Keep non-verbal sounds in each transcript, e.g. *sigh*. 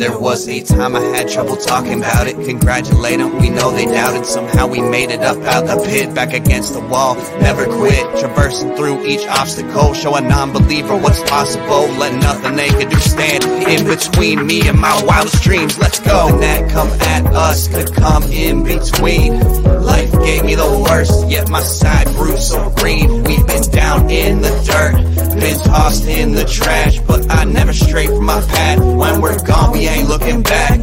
There was a time I had trouble talking about it. Congratulate them, we know they doubted. Somehow we made it up out the pit, back against the wall. Never quit, traversing through each obstacle. Show a non believer what's possible. Let nothing they can do stand in between me and my wildest dreams. Let's go. And that come at us could come in between. Life gave me the worst, yet my side grew so green. We've been down in the dirt, been tossed in the trash, but I never strayed from my path. When we're gone, we ain't looking back.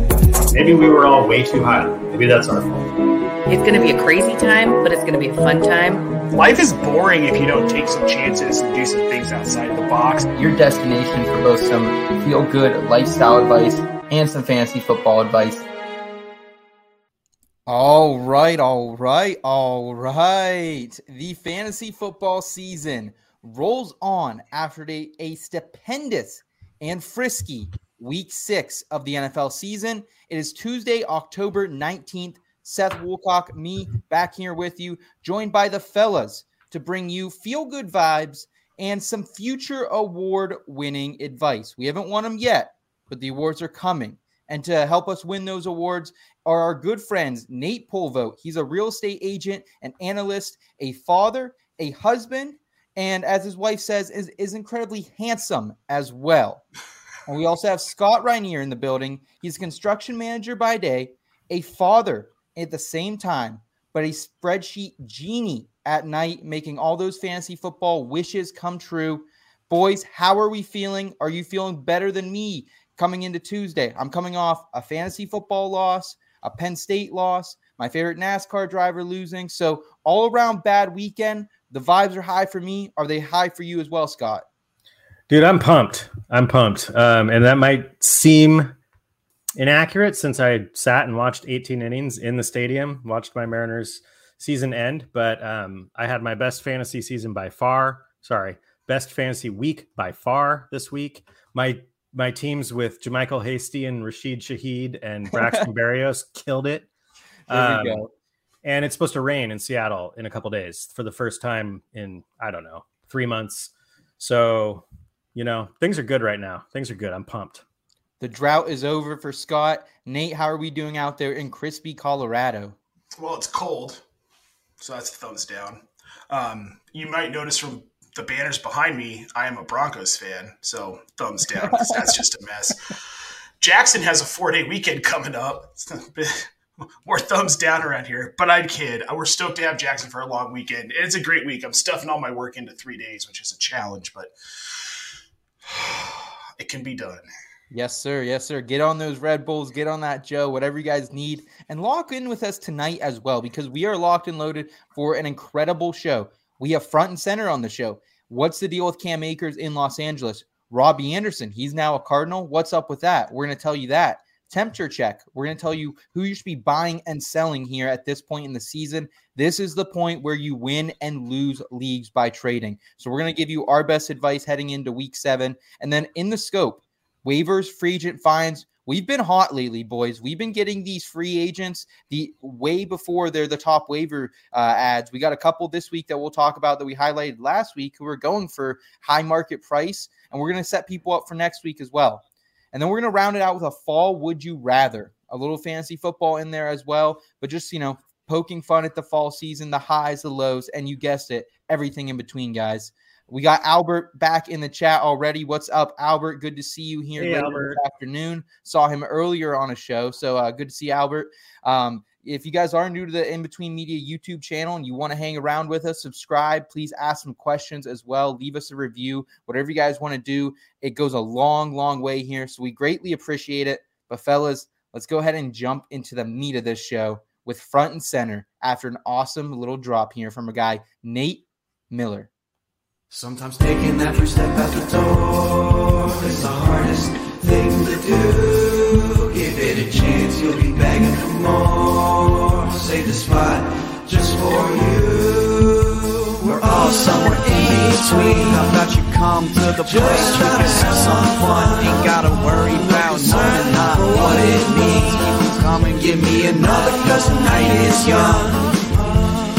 Maybe we were all way too high. Maybe that's our fault. It's going to be a crazy time, but it's going to be a fun time. Life is boring if you don't take some chances and do some things outside the box. Your destination for both some feel good lifestyle advice and some fantasy football advice. All right, all right, all right. The fantasy football season rolls on after a, a stupendous and frisky week six of the NFL season. It is Tuesday, October 19th. Seth Woolcock, me back here with you, joined by the fellas to bring you feel good vibes and some future award winning advice. We haven't won them yet, but the awards are coming. And to help us win those awards are our good friends, Nate Polvo. He's a real estate agent, an analyst, a father, a husband, and as his wife says, is, is incredibly handsome as well. And we also have Scott Rainier in the building. He's a construction manager by day, a father at the same time, but a spreadsheet genie at night, making all those fantasy football wishes come true. Boys, how are we feeling? Are you feeling better than me coming into Tuesday? I'm coming off a fantasy football loss, a Penn State loss, my favorite NASCAR driver losing. So, all around bad weekend. The vibes are high for me. Are they high for you as well, Scott? Dude, I'm pumped. I'm pumped. Um, and that might seem inaccurate since I sat and watched 18 innings in the stadium, watched my Mariners season end, but um, I had my best fantasy season by far. Sorry, best fantasy week by far this week. My my teams with JaMycal Hasty and Rashid Shaheed and *laughs* Braxton Berrios killed it. There we go. And it's supposed to rain in Seattle in a couple days for the first time in I don't know three months. So you know things are good right now. Things are good. I'm pumped. The drought is over for Scott. Nate, how are we doing out there in crispy Colorado? Well, it's cold, so that's a thumbs down. Um, you might notice from the banners behind me, I am a Broncos fan, so thumbs down because that's just a mess. *laughs* Jackson has a four day weekend coming up. *laughs* More thumbs down around here, but I'd kid. We're stoked to have Jackson for a long weekend. It's a great week. I'm stuffing all my work into three days, which is a challenge, but *sighs* it can be done. Yes, sir. Yes, sir. Get on those Red Bulls, get on that Joe, whatever you guys need, and lock in with us tonight as well because we are locked and loaded for an incredible show. We have front and center on the show. What's the deal with Cam Akers in Los Angeles? Robbie Anderson, he's now a Cardinal. What's up with that? We're going to tell you that. Temperature check. We're going to tell you who you should be buying and selling here at this point in the season. This is the point where you win and lose leagues by trading. So, we're going to give you our best advice heading into week seven. And then in the scope, waivers, free agent fines. We've been hot lately, boys. We've been getting these free agents the way before they're the top waiver uh, ads. We got a couple this week that we'll talk about that we highlighted last week who are going for high market price, and we're going to set people up for next week as well. And then we're going to round it out with a fall would you rather, a little fantasy football in there as well, but just you know poking fun at the fall season, the highs, the lows, and you guessed it, everything in between, guys. We got Albert back in the chat already. What's up, Albert? Good to see you here Hey, later this afternoon. Saw him earlier on a show, so uh, good to see Albert. Um, if you guys are new to the In Between Media YouTube channel and you want to hang around with us, subscribe. Please ask some questions as well. Leave us a review. Whatever you guys want to do, it goes a long, long way here. So we greatly appreciate it. But fellas, let's go ahead and jump into the meat of this show with front and center after an awesome little drop here from a guy, Nate Miller. Sometimes taking that first step out the door is the hardest thing to do. Give it a chance, you'll be begging for more. Save the spot just for you. We're all somewhere in between. How about you come to the place we can have some fun? Ain't gotta worry about knowing not what it means. You come and give me another, Cause the night is young.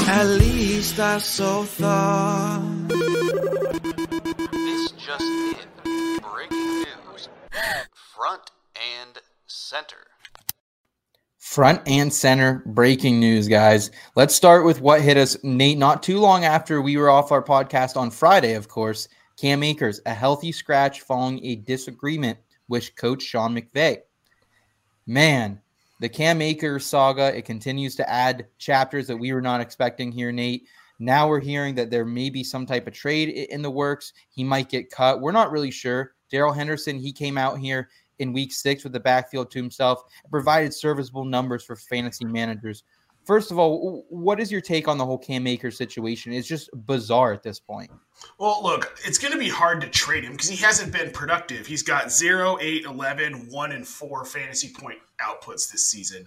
At least I so thought. Front and center. Front and center breaking news, guys. Let's start with what hit us, Nate, not too long after we were off our podcast on Friday, of course. Cam Akers, a healthy scratch following a disagreement with coach Sean McVay. Man, the Cam Akers saga, it continues to add chapters that we were not expecting here, Nate. Now we're hearing that there may be some type of trade in the works. He might get cut. We're not really sure. Darrell Henderson, he came out here in week six with the backfield to himself and provided serviceable numbers for fantasy managers. First of all, what is your take on the whole Cam Akers situation? It's just bizarre at this point. Well, look, it's going to be hard to trade him because he hasn't been productive. He's got 0, 8, 11, 1, and 4 fantasy point outputs this season.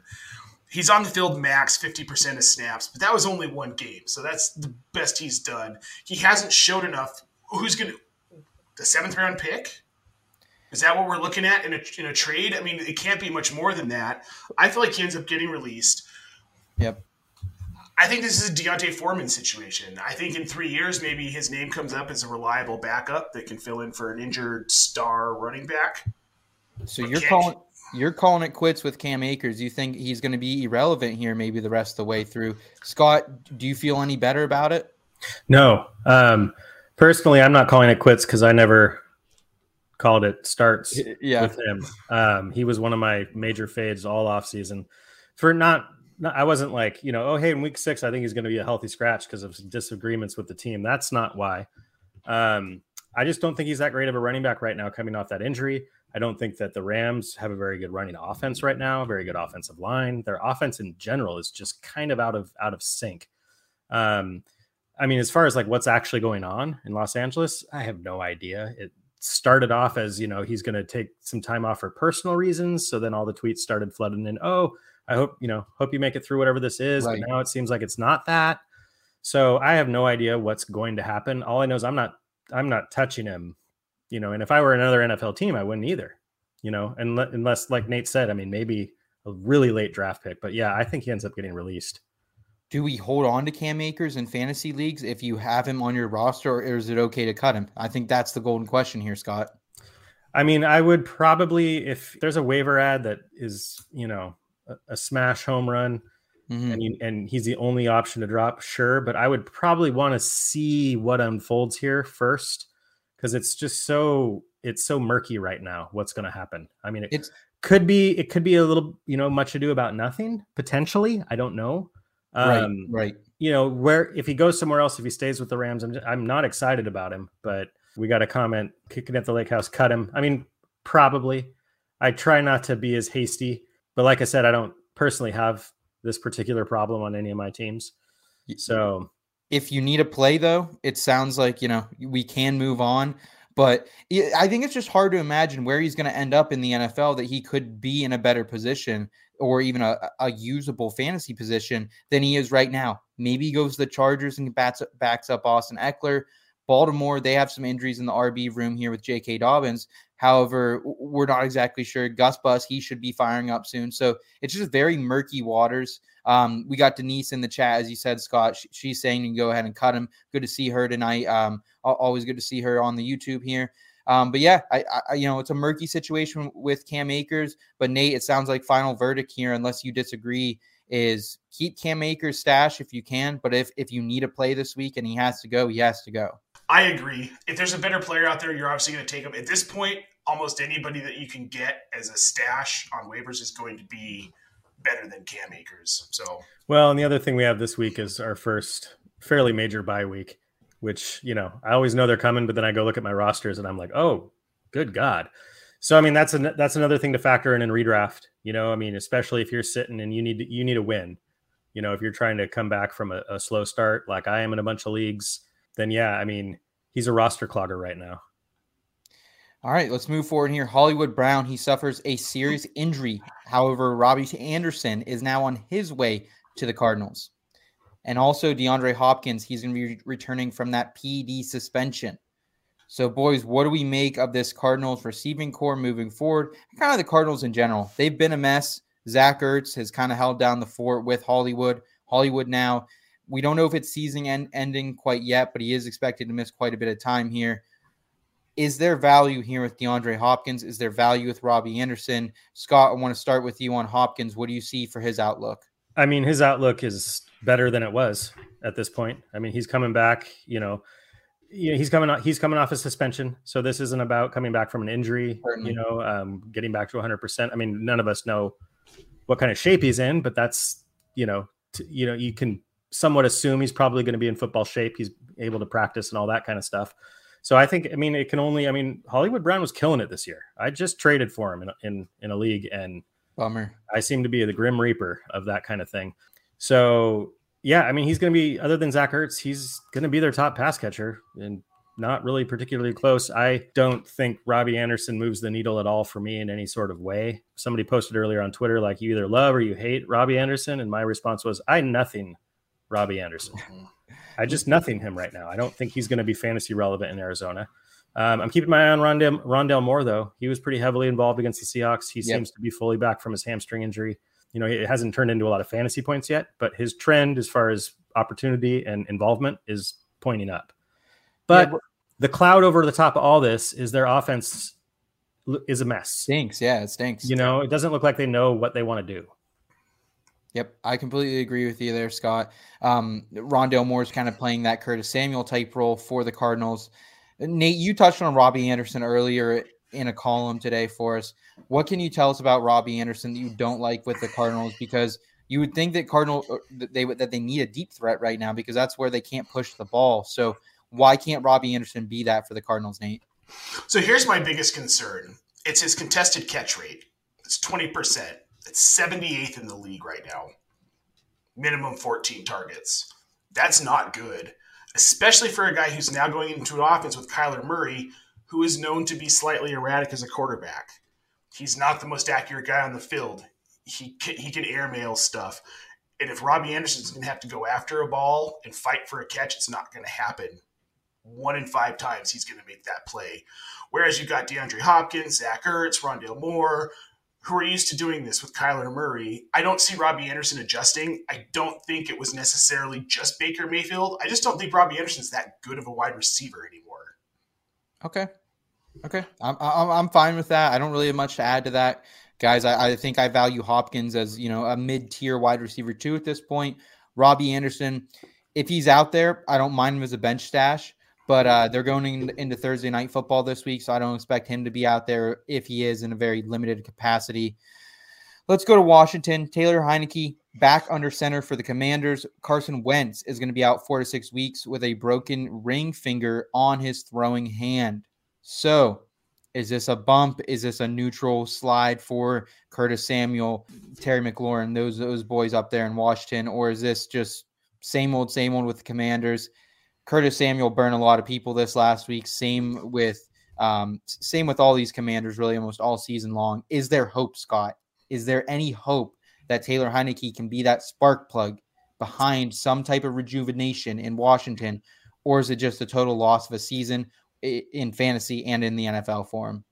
He's on the field max 50% of snaps, but that was only one game. So that's the best he's done. He hasn't showed enough. Who's going to, the seventh round pick? Is that what we're looking at in a, in a trade? I mean, it can't be much more than that. I feel like he ends up getting released. Yep. I think this is a D'Onta Foreman situation. I think in three years, maybe his name comes up as a reliable backup that can fill in for an injured star running back. So you're calling you're calling it quits with Cam Akers. You think he's going to be irrelevant here, maybe the rest of the way through. Scott, do you feel any better about it? No. Um, personally, I'm not calling it quits because I never called it starts yeah. with him. Um, he was one of my major fades all off season for not, not, I wasn't like, you know, oh, hey, in week six, I think he's going to be a healthy scratch because of disagreements with the team. That's not why. Um, I just don't think he's that great of a running back right now coming off that injury. I don't think that the Rams have a very good running offense right now, very good offensive line. Their offense in general is just kind of out of out of sync. Um, I mean, as far as like what's actually going on in Los Angeles, I have no idea. It started off as you know he's going to take some time off for personal reasons. So then all the tweets started flooding in. Oh, I hope you know, hope you make it through whatever this is. Right. But now it seems like it's not that. So I have no idea what's going to happen. All I know is I'm not I'm not touching him you know, and if I were another NFL team, I wouldn't either, you know, unless, like Nate said, I mean, maybe a really late draft pick, but yeah, I think he ends up getting released. Do we hold on to Cam Akers in fantasy leagues if you have him on your roster, or is it okay to cut him? I think that's the golden question here, Scott. I mean, I would probably, if there's a waiver ad that is, you know, a, a smash home run, mm-hmm. and you, and he's the only option to drop, sure. But I would probably want to see what unfolds here first because it's just so it's so murky right now what's going to happen i mean it it's, could be it could be a little you know much ado about nothing potentially i don't know um, right. right you know where if he goes somewhere else if he stays with the rams i'm, I'm not excited about him but we got a comment kicking at the lake house cut him. I mean probably. I try not to be as hasty but like i said i don't personally have this particular problem on any of my teams. So if you need a play though it sounds like you know we can move on but i think it's just hard to imagine where he's going to end up in the nfl that he could be in a better position or even a, a usable fantasy position than he is right now maybe he goes to the chargers and bats, backs up austin Ekeler. baltimore they have some injuries in the rb room here with j.k dobbins However, we're not exactly sure. Gus Bus, he should be firing up soon. So it's just very murky waters. Um, we got Denise in the chat, as you said, Scott. She, she's saying you can go ahead and cut him. Good to see her tonight. Um, always good to see her on the YouTube here. Um, but yeah, I, I, you know it's a murky situation with Cam Akers. But Nate, it sounds like final verdict here, unless you disagree, is keep Cam Akers stash if you can. But if if you need a play this week and he has to go, he has to go. I agree. If there's a better player out there, you're obviously going to take him. At this point, almost anybody that you can get as a stash on waivers is going to be better than Cam Akers. So well, and the other thing we have this week is our first fairly major bye week, which you know I always know they're coming, but then I go look at my rosters and I'm like, oh, good God. So I mean that's an, that's another thing to factor in in redraft. You know, I mean, especially if you're sitting and you need to, you need a win. You know, if you're trying to come back from a, a slow start, like I am in a bunch of leagues, then yeah, I mean, he's a roster clogger right now. All right, let's move forward here. Hollywood Brown, he suffers a serious injury. However, Robbie Anderson is now on his way to the Cardinals. And also DeAndre Hopkins, he's going to be returning from that PD suspension. So, boys, what do we make of this Cardinals receiving corps moving forward? Kind of the Cardinals in general. They've been a mess. Zach Ertz has kind of held down the fort with Hollywood. Hollywood now, we don't know if it's season end- ending quite yet, but he is expected to miss quite a bit of time here. Is there value here with DeAndre Hopkins? Is there value with Robbie Anderson? Scott, I want to start with you on Hopkins. What do you see for his outlook? I mean, his outlook is better than it was at this point. I mean, he's coming back, you know, you know, he's coming he's coming off a suspension. So this isn't about coming back from an injury, Certainly. you know, um, getting back to 100%. I mean, none of us know what kind of shape he's in, but that's, you know, t- you know, you can somewhat assume he's probably going to be in football shape. He's able to practice and all that kind of stuff. So I think, I mean, it can only, I mean, Hollywood Brown was killing it this year. I just traded for him in, in, in a league and Bummer. I seem to be the grim reaper of that kind of thing. So yeah, I mean, he's going to be other than Zach Ertz, he's going to be their top pass catcher and not really particularly close. I don't think Robbie Anderson moves the needle at all for me in any sort of way. Somebody posted earlier on Twitter like you either love or you hate Robbie Anderson, and my response was I nothing Robbie Anderson. I just nothing him right now. I don't think he's going to be fantasy relevant in Arizona. Um, I'm keeping my eye on Rondale, Rondale Moore though. He was pretty heavily involved against the Seahawks. He Yep. seems to be fully back from his hamstring injury you know, it hasn't turned into a lot of fantasy points yet, but his trend as far as opportunity and involvement is pointing up. But Yeah, the cloud over the top of all this is their offense is a mess. Stinks. Yeah, it stinks. You know, it doesn't look like they know what they want to do. Yep, I completely agree with you there, Scott. Um, Rondale Moore's kind of playing that Curtis Samuel type role for the Cardinals. Nate, you touched on Robbie Anderson earlier in a column today for us. What can you tell us about Robbie Anderson that you don't like with the Cardinals? Because you would think that Cardinal uh, that they that they need a deep threat right now because that's where they can't push the ball. So why can't Robbie Anderson be that for the Cardinals, Nate? So here's my biggest concern. It's his contested catch rate. It's 20%. It's 78th in the league right now. Minimum 14 targets. That's not good, especially for a guy who's now going into an offense with Kyler Murray, who is known to be slightly erratic as a quarterback. He's not the most accurate guy on the field. He can, he can airmail stuff. And if Robbie Anderson's going to have to go after a ball and fight for a catch, it's not going to happen. One in five times he's going to make that play. Whereas you've got DeAndre Hopkins, Zach Ertz, Rondale Moore, who are used to doing this with Kyler Murray. I don't see Robbie Anderson adjusting. I don't think it was necessarily just Baker Mayfield. I just don't think Robbie Anderson's that good of a wide receiver anymore. Okay. Okay. I'm, I'm, fine with that. I don't really have much to add to that. Guys, I, I think I value Hopkins as, you know, a mid tier wide receiver too at this point. Robbie Anderson, if he's out there, I don't mind him as a bench stash, but uh, they're going in, into Thursday night football this week. So I don't expect him to be out there if he is in a very limited capacity. Let's go to Washington. Taylor Heinicke back under center for the Commanders. Carson Wentz is going to be out four to six weeks with a broken ring finger on his throwing hand. So, is this a bump? Is this a neutral slide for Curtis Samuel, Terry McLaurin, those those boys up there in Washington, or is this just same old, same old with the Commanders? Curtis Samuel burned a lot of people this last week. Same with um, same with all these Commanders, really almost all season long. Is there hope, Scott? Is there any hope that Taylor Heinicke can be that spark plug behind some type of rejuvenation in Washington, or is it just a total loss of a season? In fantasy and in the NFL for him.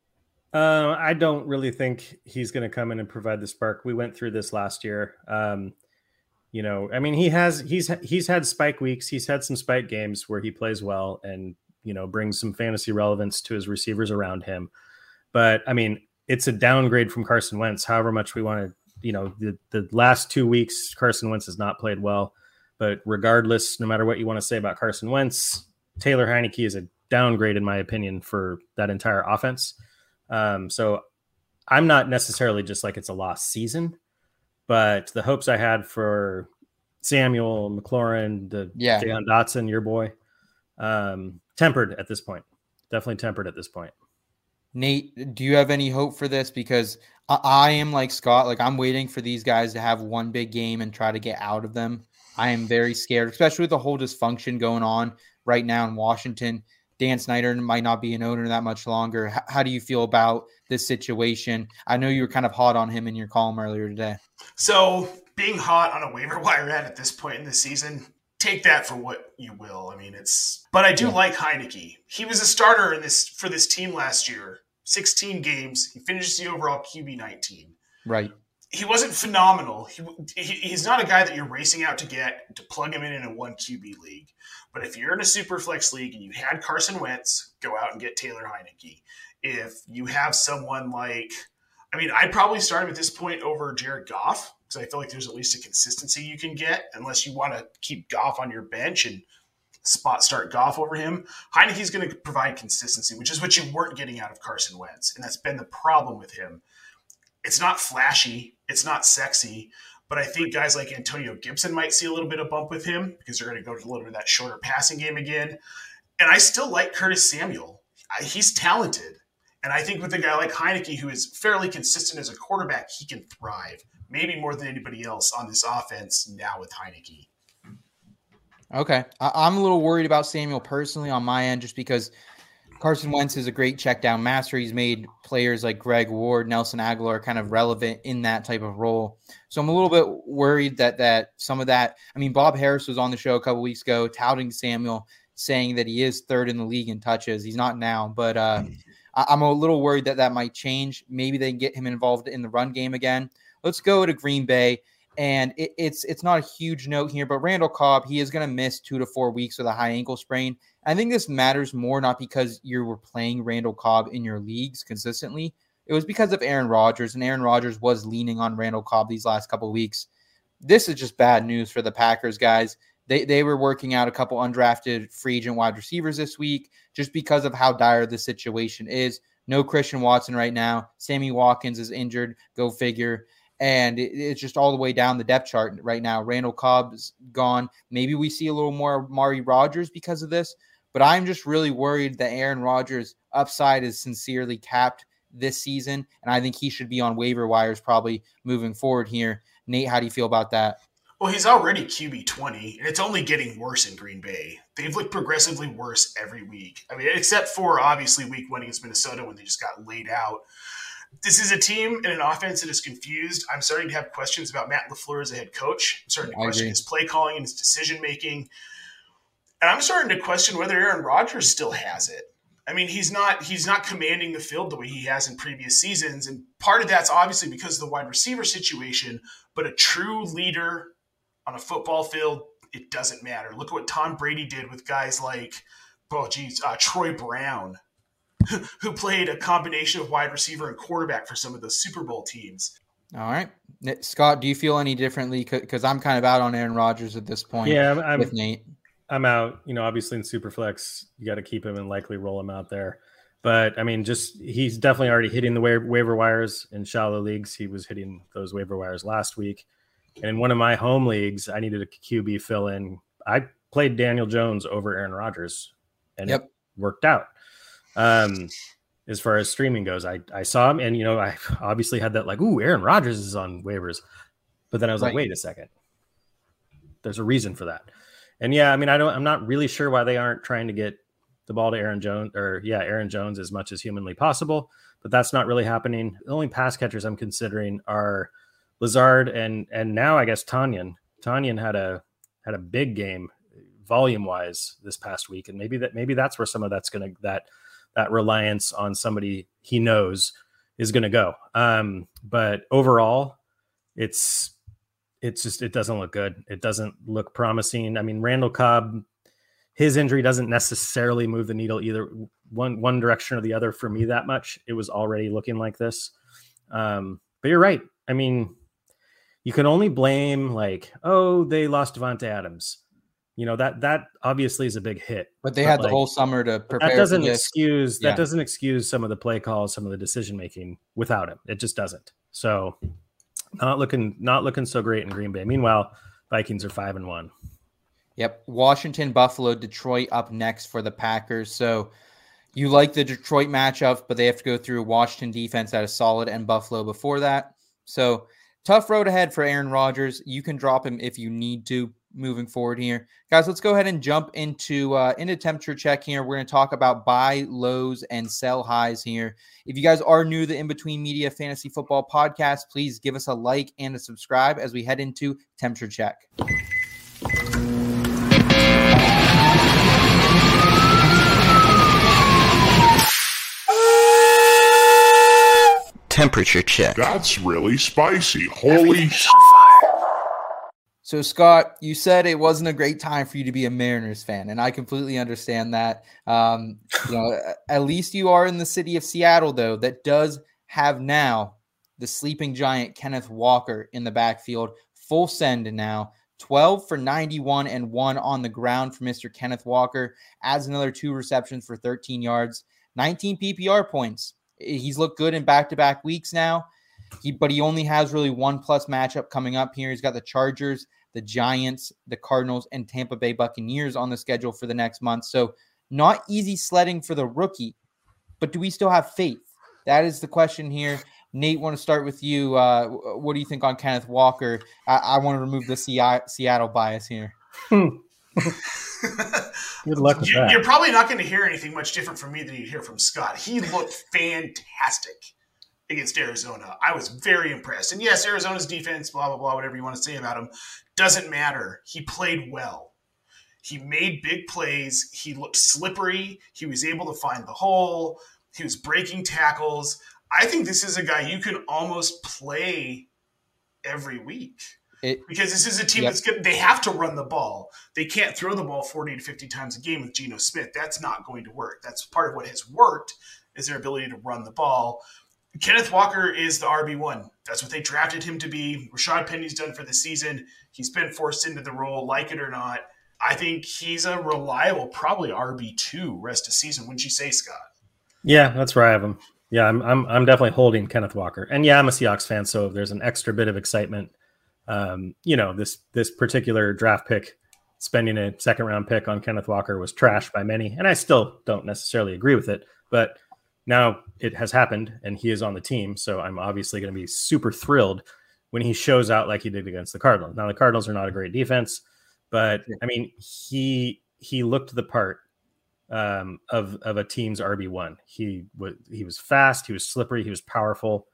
Uh, I don't really think he's going to come in and provide the spark. We went through this last year. Um, you know, I mean, he has he's he's had spike weeks. He's had some spike games where he plays well and you know brings some fantasy relevance to his receivers around him. But I mean, it's a downgrade from Carson Wentz. However much we want to, you know, the the last two weeks Carson Wentz has not played well. But regardless, no matter what you want to say about Carson Wentz, Taylor Heinicke is a downgrade in my opinion for that entire offense. Um, so I'm not necessarily just like it's a lost season, but the hopes I had for Samuel McLaurin, the Yeah. Deion Dotson, your boy, um, tempered at this point. Definitely tempered at this point. Nate, do you have any hope for this? Because I, I am like Scott, like I'm waiting for these guys to have one big game and try to get out of them. I am very scared, especially with the whole dysfunction going on right now in Washington. Dan Snyder might not be an owner that much longer. H- how do you feel about this situation? I know you were kind of hot on him in your column earlier today. So being hot on a waiver *laughs* wire ad at this point in the season, take that for what you will. I mean, it's. But I do Yeah. like Heinicke. He was a starter in this for this team last year. 16 games. He finishes the overall QB 19. Right. He wasn't phenomenal. He, he, he's not a guy that you're racing out to get to plug him in in a one QB league. But if you're in a super flex league and you had Carson Wentz, go out and get Taylor Heinicke. If you have someone like, I mean, I'd probably start him at this point over Jared Goff because I feel like there's at least a consistency you can get, unless you want to keep Goff on your bench and spot start Goff over him. Heinicke's going to provide consistency, which is what you weren't getting out of Carson Wentz, and that's been the problem with him. It's not flashy, it's not sexy, but I think guys like Antonio Gibson might see a little bit of bump with him because they're going to go to a little bit of that shorter passing game again. And I still like Curtis Samuel. He's talented. And I think with a guy like Heinicke, who is fairly consistent as a quarterback, he can thrive, maybe more than anybody else on this offense now with Heinicke. Okay. I- am a little worried about Samuel personally on my end just because Carson Wentz is a great check down master. He's made players like Greg Ward, Nelson Agholor kind of relevant in that type of role. So I'm a little bit worried that that some of that. I mean, Bob Harris was on the show a couple weeks ago touting Samuel, saying that he is third in the league in touches. He's not now, but uh, I'm a little worried that that might change. Maybe they can get him involved in the run game again. Let's go to Green Bay. And it, it's it's not a huge note here, but Randall Cobb, he is going to miss two to four weeks with a high ankle sprain. I think this matters more not because you were playing Randall Cobb in your leagues consistently. It was because of Aaron Rodgers, and Aaron Rodgers was leaning on Randall Cobb these last couple weeks. This is just bad news for the Packers, guys. They, they were working out a couple undrafted free agent wide receivers this week just because of how dire the situation is. No Christian Watson right now. Sammy Watkins is injured. Go figure and it, it's just all the way down the depth chart right now. Randall Cobb's gone. Maybe we see a little more Mari Rodgers because of this, but I'm just really worried that Aaron Rodgers' upside is sincerely capped this season, and I think he should be on waiver wires probably moving forward here. Nate, how do you feel about that? Well, he's already QB 20, and it's only getting worse in Green Bay. They've looked progressively worse every week. I mean, except for obviously week one against Minnesota when they just got laid out this is a team and an offense that is confused. I'm starting to have questions about Matt LaFleur as a head coach. I'm starting to question his play calling and his decision making. And I'm starting to question whether Aaron Rodgers still has it. I mean, he's not he's not commanding the field the way he has in previous seasons. And part of that's obviously because of the wide receiver situation, but a true leader on a football field, it doesn't matter. Look at what Tom Brady did with guys like, oh geez, uh, Troy Brown *laughs* who played a combination of wide receiver and quarterback for some of those Super Bowl teams. All right, Scott, do you feel any differently? Because I'm kind of out on Aaron Rodgers at this point. Yeah, I'm, I'm with Nate. I'm out. You know, obviously in Superflex, you got to keep him and likely roll him out there. But I mean, just he's definitely already hitting the wa- waiver wires in shallow leagues. He was hitting those waiver wires last week. And in one of my home leagues, I needed a QB fill in. I played Daniel Jones over Aaron Rodgers, and yep. it worked out. Um, as far as streaming goes, I I saw him, and you know, I *laughs* obviously had that like, ooh, Aaron Rodgers is on waivers, but then I was right. like, wait a second, there's a reason for that. And yeah, I mean, I don't, I'm not really sure why they aren't trying to get the ball to Aaron Jones or yeah, Aaron Jones as much as humanly possible, but that's not really happening. The only pass catchers I'm considering are Lazard and and now I guess Tonyan. Tonyan had a had a big game volume wise this past week, and maybe that maybe that's where some of that's gonna that that reliance on somebody he knows is going to go. Um, but overall, it's it's just it doesn't look good. It doesn't look promising. I mean, Randall Cobb, his injury doesn't necessarily move the needle either one one direction or the other for me that much. It was already looking like this. Um, but you're right. I mean, you can only blame like, oh, they lost Davante Adams you know that that obviously is a big hit. But they but had like, the whole summer to prepare. That doesn't excuse that doesn't excuse some of the play calls, some of the decision making without him. It just doesn't. So not looking not looking so great in Green Bay. Meanwhile, Vikings are five and one. Yep, Washington, Buffalo, Detroit up next for the Packers. So you like the Detroit matchup, but they have to go through Washington defense that is solid and Buffalo before that. So tough road ahead for Aaron Rodgers. You can drop him if you need to moving forward here. Guys, let's go ahead and jump into uh, into temperature check here. We're going to talk about buy lows and sell highs here. If you guys are new to the In Between Media Fantasy Football Podcast, please give us a like and a subscribe as we head into temperature check. temperature check. That's really spicy. Holy sh! So, Scott, you said it wasn't a great time for you to be a Mariners fan, and I completely understand that. Um, you know, at least you are in the city of Seattle, though, that does have now the sleeping giant Kenneth Walker in the backfield, full send now. 12 for 91 and one on the ground for Mr. Kenneth Walker, adds another two receptions for 13 yards, 19 PPR points. He's looked good in back to back weeks now. He, but he only has really one plus matchup coming up here. He's got the Chargers, the Giants, the Cardinals, and Tampa Bay Buccaneers on the schedule for the next month. So, not easy sledding for the rookie, but do we still have faith? That is the question here. Nate, want to start with you. Uh, what do you think on Kenneth Walker? I, I want to remove the Seattle bias here. *laughs* Good luck with You, that. you're probably not going to hear anything much different from me than you hear from Scott. He looked fantastic against Arizona. I was very impressed. And yes, Arizona's defense, blah, blah, blah, whatever you want to say about him, doesn't matter. He played well. He made big plays. He looked slippery. He was able to find the hole. He was breaking tackles. I think this is a guy you can almost play every week It, because this is a team Yep. that's good. They have to run the ball. They can't throw the ball 40 to 50 times a game with Geno Smith. That's not going to work. That's part of what has worked is their ability to run the ball. Kenneth Walker is the RB1. That's what they drafted him to be. Rashad Penny's done for the season. He's been forced into the role, like it or not. I think he's a reliable, probably RB2 rest of season. Wouldn't you say, Scott? Yeah, that's where I have him. Yeah, I'm, I'm I'm definitely holding Kenneth Walker, and yeah, I'm a Seahawks fan, so if there's an extra bit of excitement. Um, you know, this this particular draft pick, spending a second round pick on Kenneth Walker was trashed by many, and I still don't necessarily agree with it. But now it has happened, and he is on the team, so I'm obviously going to be super thrilled when he shows out like he did against the Cardinals. Now the Cardinals are not a great defense, but I mean he he looked the part um, of of a team's RB one. He was he was fast, he was slippery, he was powerful.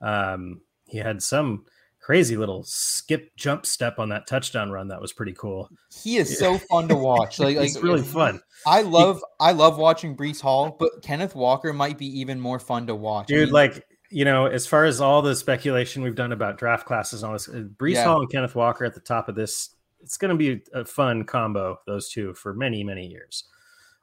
Um, he had some crazy little skip jump step on that touchdown run that was pretty cool. he is so fun to watch. Like, *laughs* it's like really fun, I love I love watching Breece Hall, but Kenneth Walker might be even more fun to watch. I dude. mean, Like you know, as far as all the speculation we've done about draft classes and all this, uh, Breece Yeah. Hall and Kenneth Walker at the top of this, it's going to be a fun combo. Those two for many many years.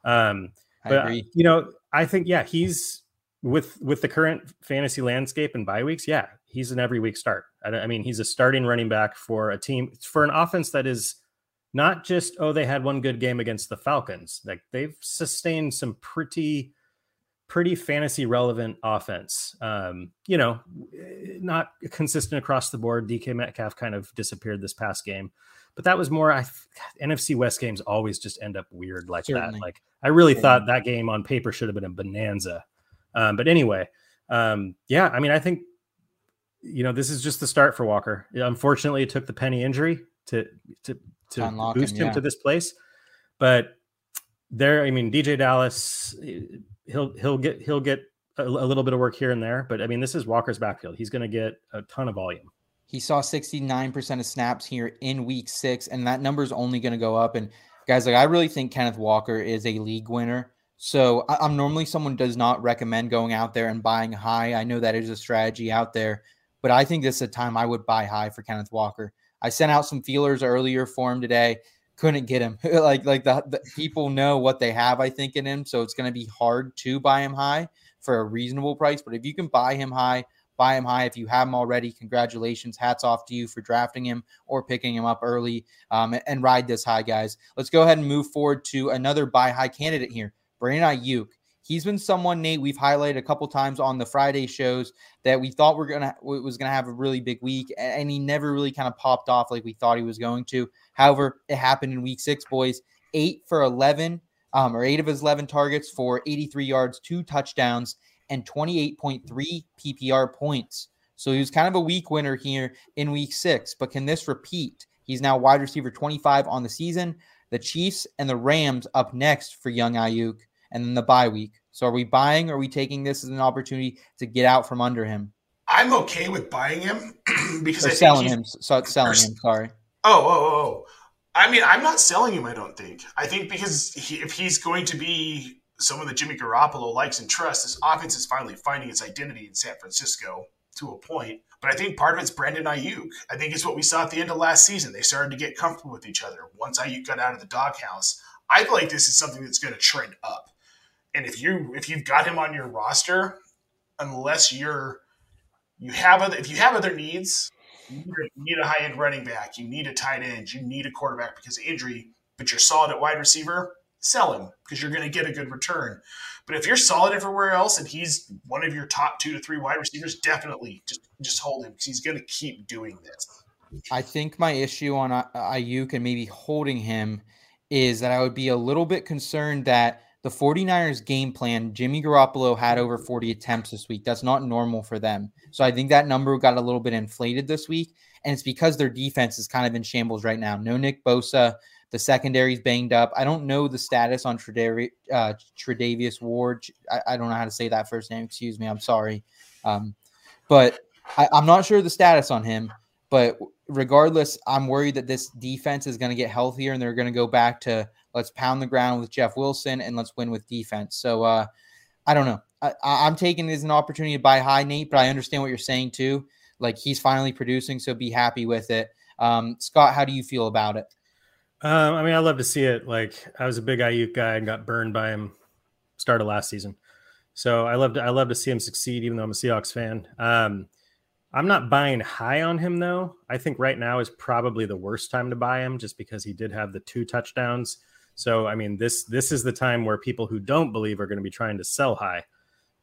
Um, I but agree. you know, I think yeah, he's with with the current fantasy landscape and bye weeks. Yeah, he's an every week start. I, I mean, he's a starting running back for a team for an offense that is not just oh they had one good game against the Falcons. Like they've sustained some pretty pretty fantasy relevant offense. Um, you know, not consistent across the board. DK Metcalf kind of disappeared this past game, but that was more. I NFC West games always just end up weird like Certainly. that. Like I really Yeah. thought that game on paper should have been a bonanza. Um, but anyway, um, yeah, I mean, I think you know this is just the start for Walker. Unfortunately, it took the penny injury to to to unlock boost him, yeah. to this place, but there, I mean, DJ Dallas, he'll he'll get he'll get a, a little bit of work here and there, but I mean, this is Walker's backfield. He's going to get a ton of volume. He saw 69% of snaps here in week six, and that number is only going to go up. And guys, like I really think Kenneth Walker is a league winner. So I'm normally someone does not recommend going out there and buying high. I know that is a strategy out there, but I think this is a time I would buy high for Kenneth Walker. I sent out some feelers earlier for him today. Couldn't get him. *laughs* like like the, the people know what they have, I think, in him. So it's going to be hard to buy him high for a reasonable price. But if you can buy him high, buy him high. If you have him already, congratulations. Hats off to you for drafting him or picking him up early um, and ride this high, guys. Let's go ahead and move forward to another buy high candidate here, Brandon Aiyuk. He's been someone, Nate, we've highlighted a couple times on the Friday shows that we thought we're gonna was gonna have a really big week, and he never really kind of popped off like we thought he was going to. However, it happened in week six, boys. Eight for eleven, um, or eight of his eleven targets for 83 yards, two touchdowns, and 28.3 PPR points. So he was kind of a week winner here in week six. But can this repeat? He's now wide receiver 25 on the season. The Chiefs and the Rams up next for young Aiyuk, and then the bye week. So are we buying or are we taking this as an opportunity to get out from under him? I'm okay with buying him *clears throat* because Or I think selling him. So it's selling him. Sorry. Oh, oh, oh, oh. I mean, I'm not selling him. I don't think. I think because he, if he's going to be someone that Jimmy Garoppolo likes and trusts. This offense is finally finding its identity in San Francisco to a point. But I think part of it's Brandon Aiyuk. I think it's what we saw at the end of last season. They started to get comfortable with each other once Aiyuk got out of the doghouse. I feel like this is something that's going to trend up. And if you if you've got him on your roster, unless you're you have other if you have other needs, you need a, high end running back, you need a tight end, you need a quarterback because of injury, but you're solid at wide receiver, sell him because you're going to get a good return. But if you're solid everywhere else and he's one of your top two to three wide receivers, definitely just just hold him because he's going to keep doing this. I think my issue on Aiyuk and maybe holding him is that I would be a little bit concerned that the 49ers game plan, Jimmy Garoppolo had over 40 attempts this week. That's not normal for them. So I think that number got a little bit inflated this week. And it's because their defense is kind of in shambles right now. No Nick Bosa. The secondary's banged up. I don't know the status on Tredavi- uh, Ward. I, I, don't know how to say that first name. Excuse me. I'm sorry. Um, but I, I'm not sure the status on him. But regardless, I'm worried that this defense is going to get healthier and they're going to go back to let's pound the ground with Jeff Wilson and let's win with defense. So uh, I don't know. I, I'm taking it as an opportunity to buy high, Nate, but I understand what you're saying too. Like he's finally producing, so be happy with it. Um, Scott, how do you feel about it? Um, I mean, I love to see it. Like I was a big Aiyuk guy and got burned by him start of last season. So I love to I love to see him succeed, even though I'm a Seahawks fan. Um, I'm not buying high on him though. I think right now is probably the worst time to buy him just because he did have the two touchdowns. So I mean this this is the time where people who don't believe are going to be trying to sell high.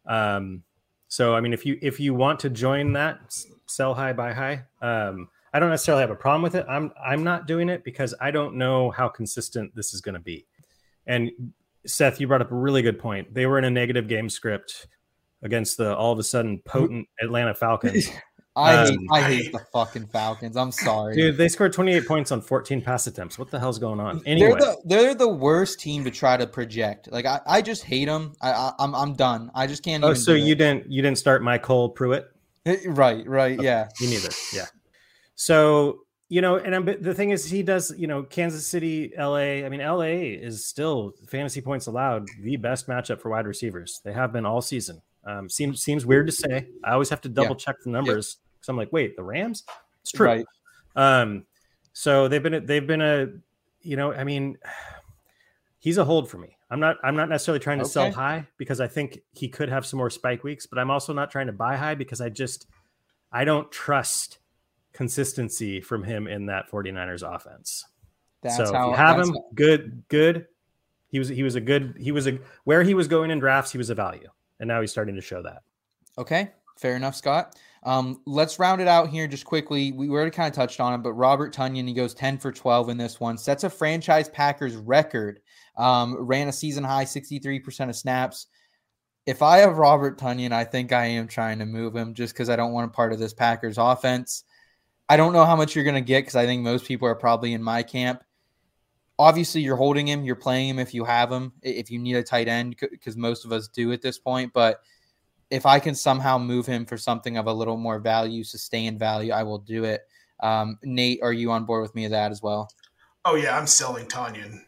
Um, so I mean if you if you want to join that sell high buy high, um, I don't necessarily have a problem with it. I'm I'm not doing it because I don't know how consistent this is going to be. And Seth, you brought up a really good point. They were in a negative game script against the all of a sudden potent Atlanta Falcons. *laughs* I um, hate I hate the fucking Falcons. I'm sorry, dude. They scored 28 points on 14 pass attempts. What the hell's going on? Anyway, they're the, they're the worst team to try to project. Like I, I just hate them. I, I am I'm, I'm done. I just can't. Oh, so you it. didn't you didn't start MyCole Pruitt? Eh, right, right, okay. yeah. You neither. Yeah. So you know, and I'm, the thing is, he does. You know, Kansas City, LA. I mean, LA is still fantasy points allowed the best matchup for wide receivers. They have been all season. Um, seems seems weird to say. I always have to double yeah. check the numbers because I'm like, wait, the Rams? It's true. Right. Um, so they've been they've been a, you know, I mean, *sighs* he's a hold for me. I'm not I'm not necessarily trying to okay. sell high because I think he could have some more spike weeks, but I'm also not trying to buy high because I just I don't trust consistency from him in that 49ers offense. That's so how, if you have him, how. good, good. He was he was a good he was a where he was going in drafts, he was a value and now he's starting to show that. Okay, fair enough, Scott. Um, let's round it out here just quickly. We already kind of touched on it, but Robert Tonyan, he goes 10 for 12 in this one, sets a franchise Packers record, um, ran a season high 63% of snaps. If I have Robert Tonyan, I think I am trying to move him just because I don't want a part of this Packers offense. I don't know how much you're going to get because I think most people are probably in my camp obviously you're holding him, you're playing him if you have him, if you need a tight end, because most of us do at this point. But if I can somehow move him for something of a little more value, sustained value, I will do it. Um, Nate, are you on board with me of that as well? Oh yeah, I'm selling Tonyan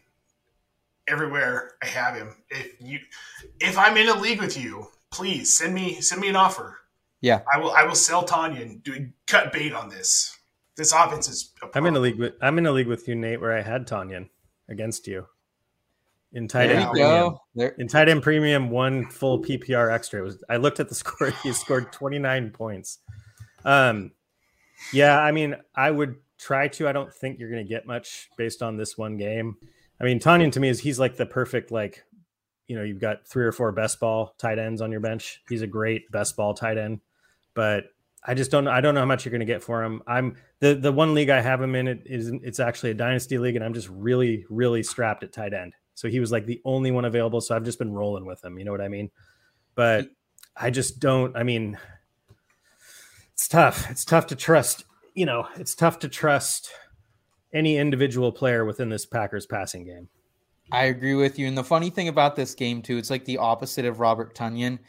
everywhere I have him. If you, if I'm in a league with you, please send me send me an offer. Yeah, I will. I will sell Tonyan. Do cut bait on this. This offense is. I'm in a league with. I'm in a league with you, Nate, where I had Tonyan against you. In tight end premium. In tight end premium, one full PPR extra. It was I looked at the *laughs* score, he scored 29 points. Um yeah, I mean, I would try to. I don't think you're gonna get much based on this one game. I mean, Tonyan to me is he's like the perfect like you know, you've got three or four best ball tight ends on your bench. He's a great best ball tight end, but I just don't. I don't know how much you're going to get for him. I'm the the one league I have him in. It is it's actually a dynasty league, and I'm just really really strapped at tight end. So he was like the only one available. So I've just been rolling with him. You know what I mean? But I just don't. I mean, it's tough. It's tough to trust. You know, it's tough to trust any individual player within this Packers passing game. I agree with you. And the funny thing about this game too, it's like the opposite of Robert Tonyan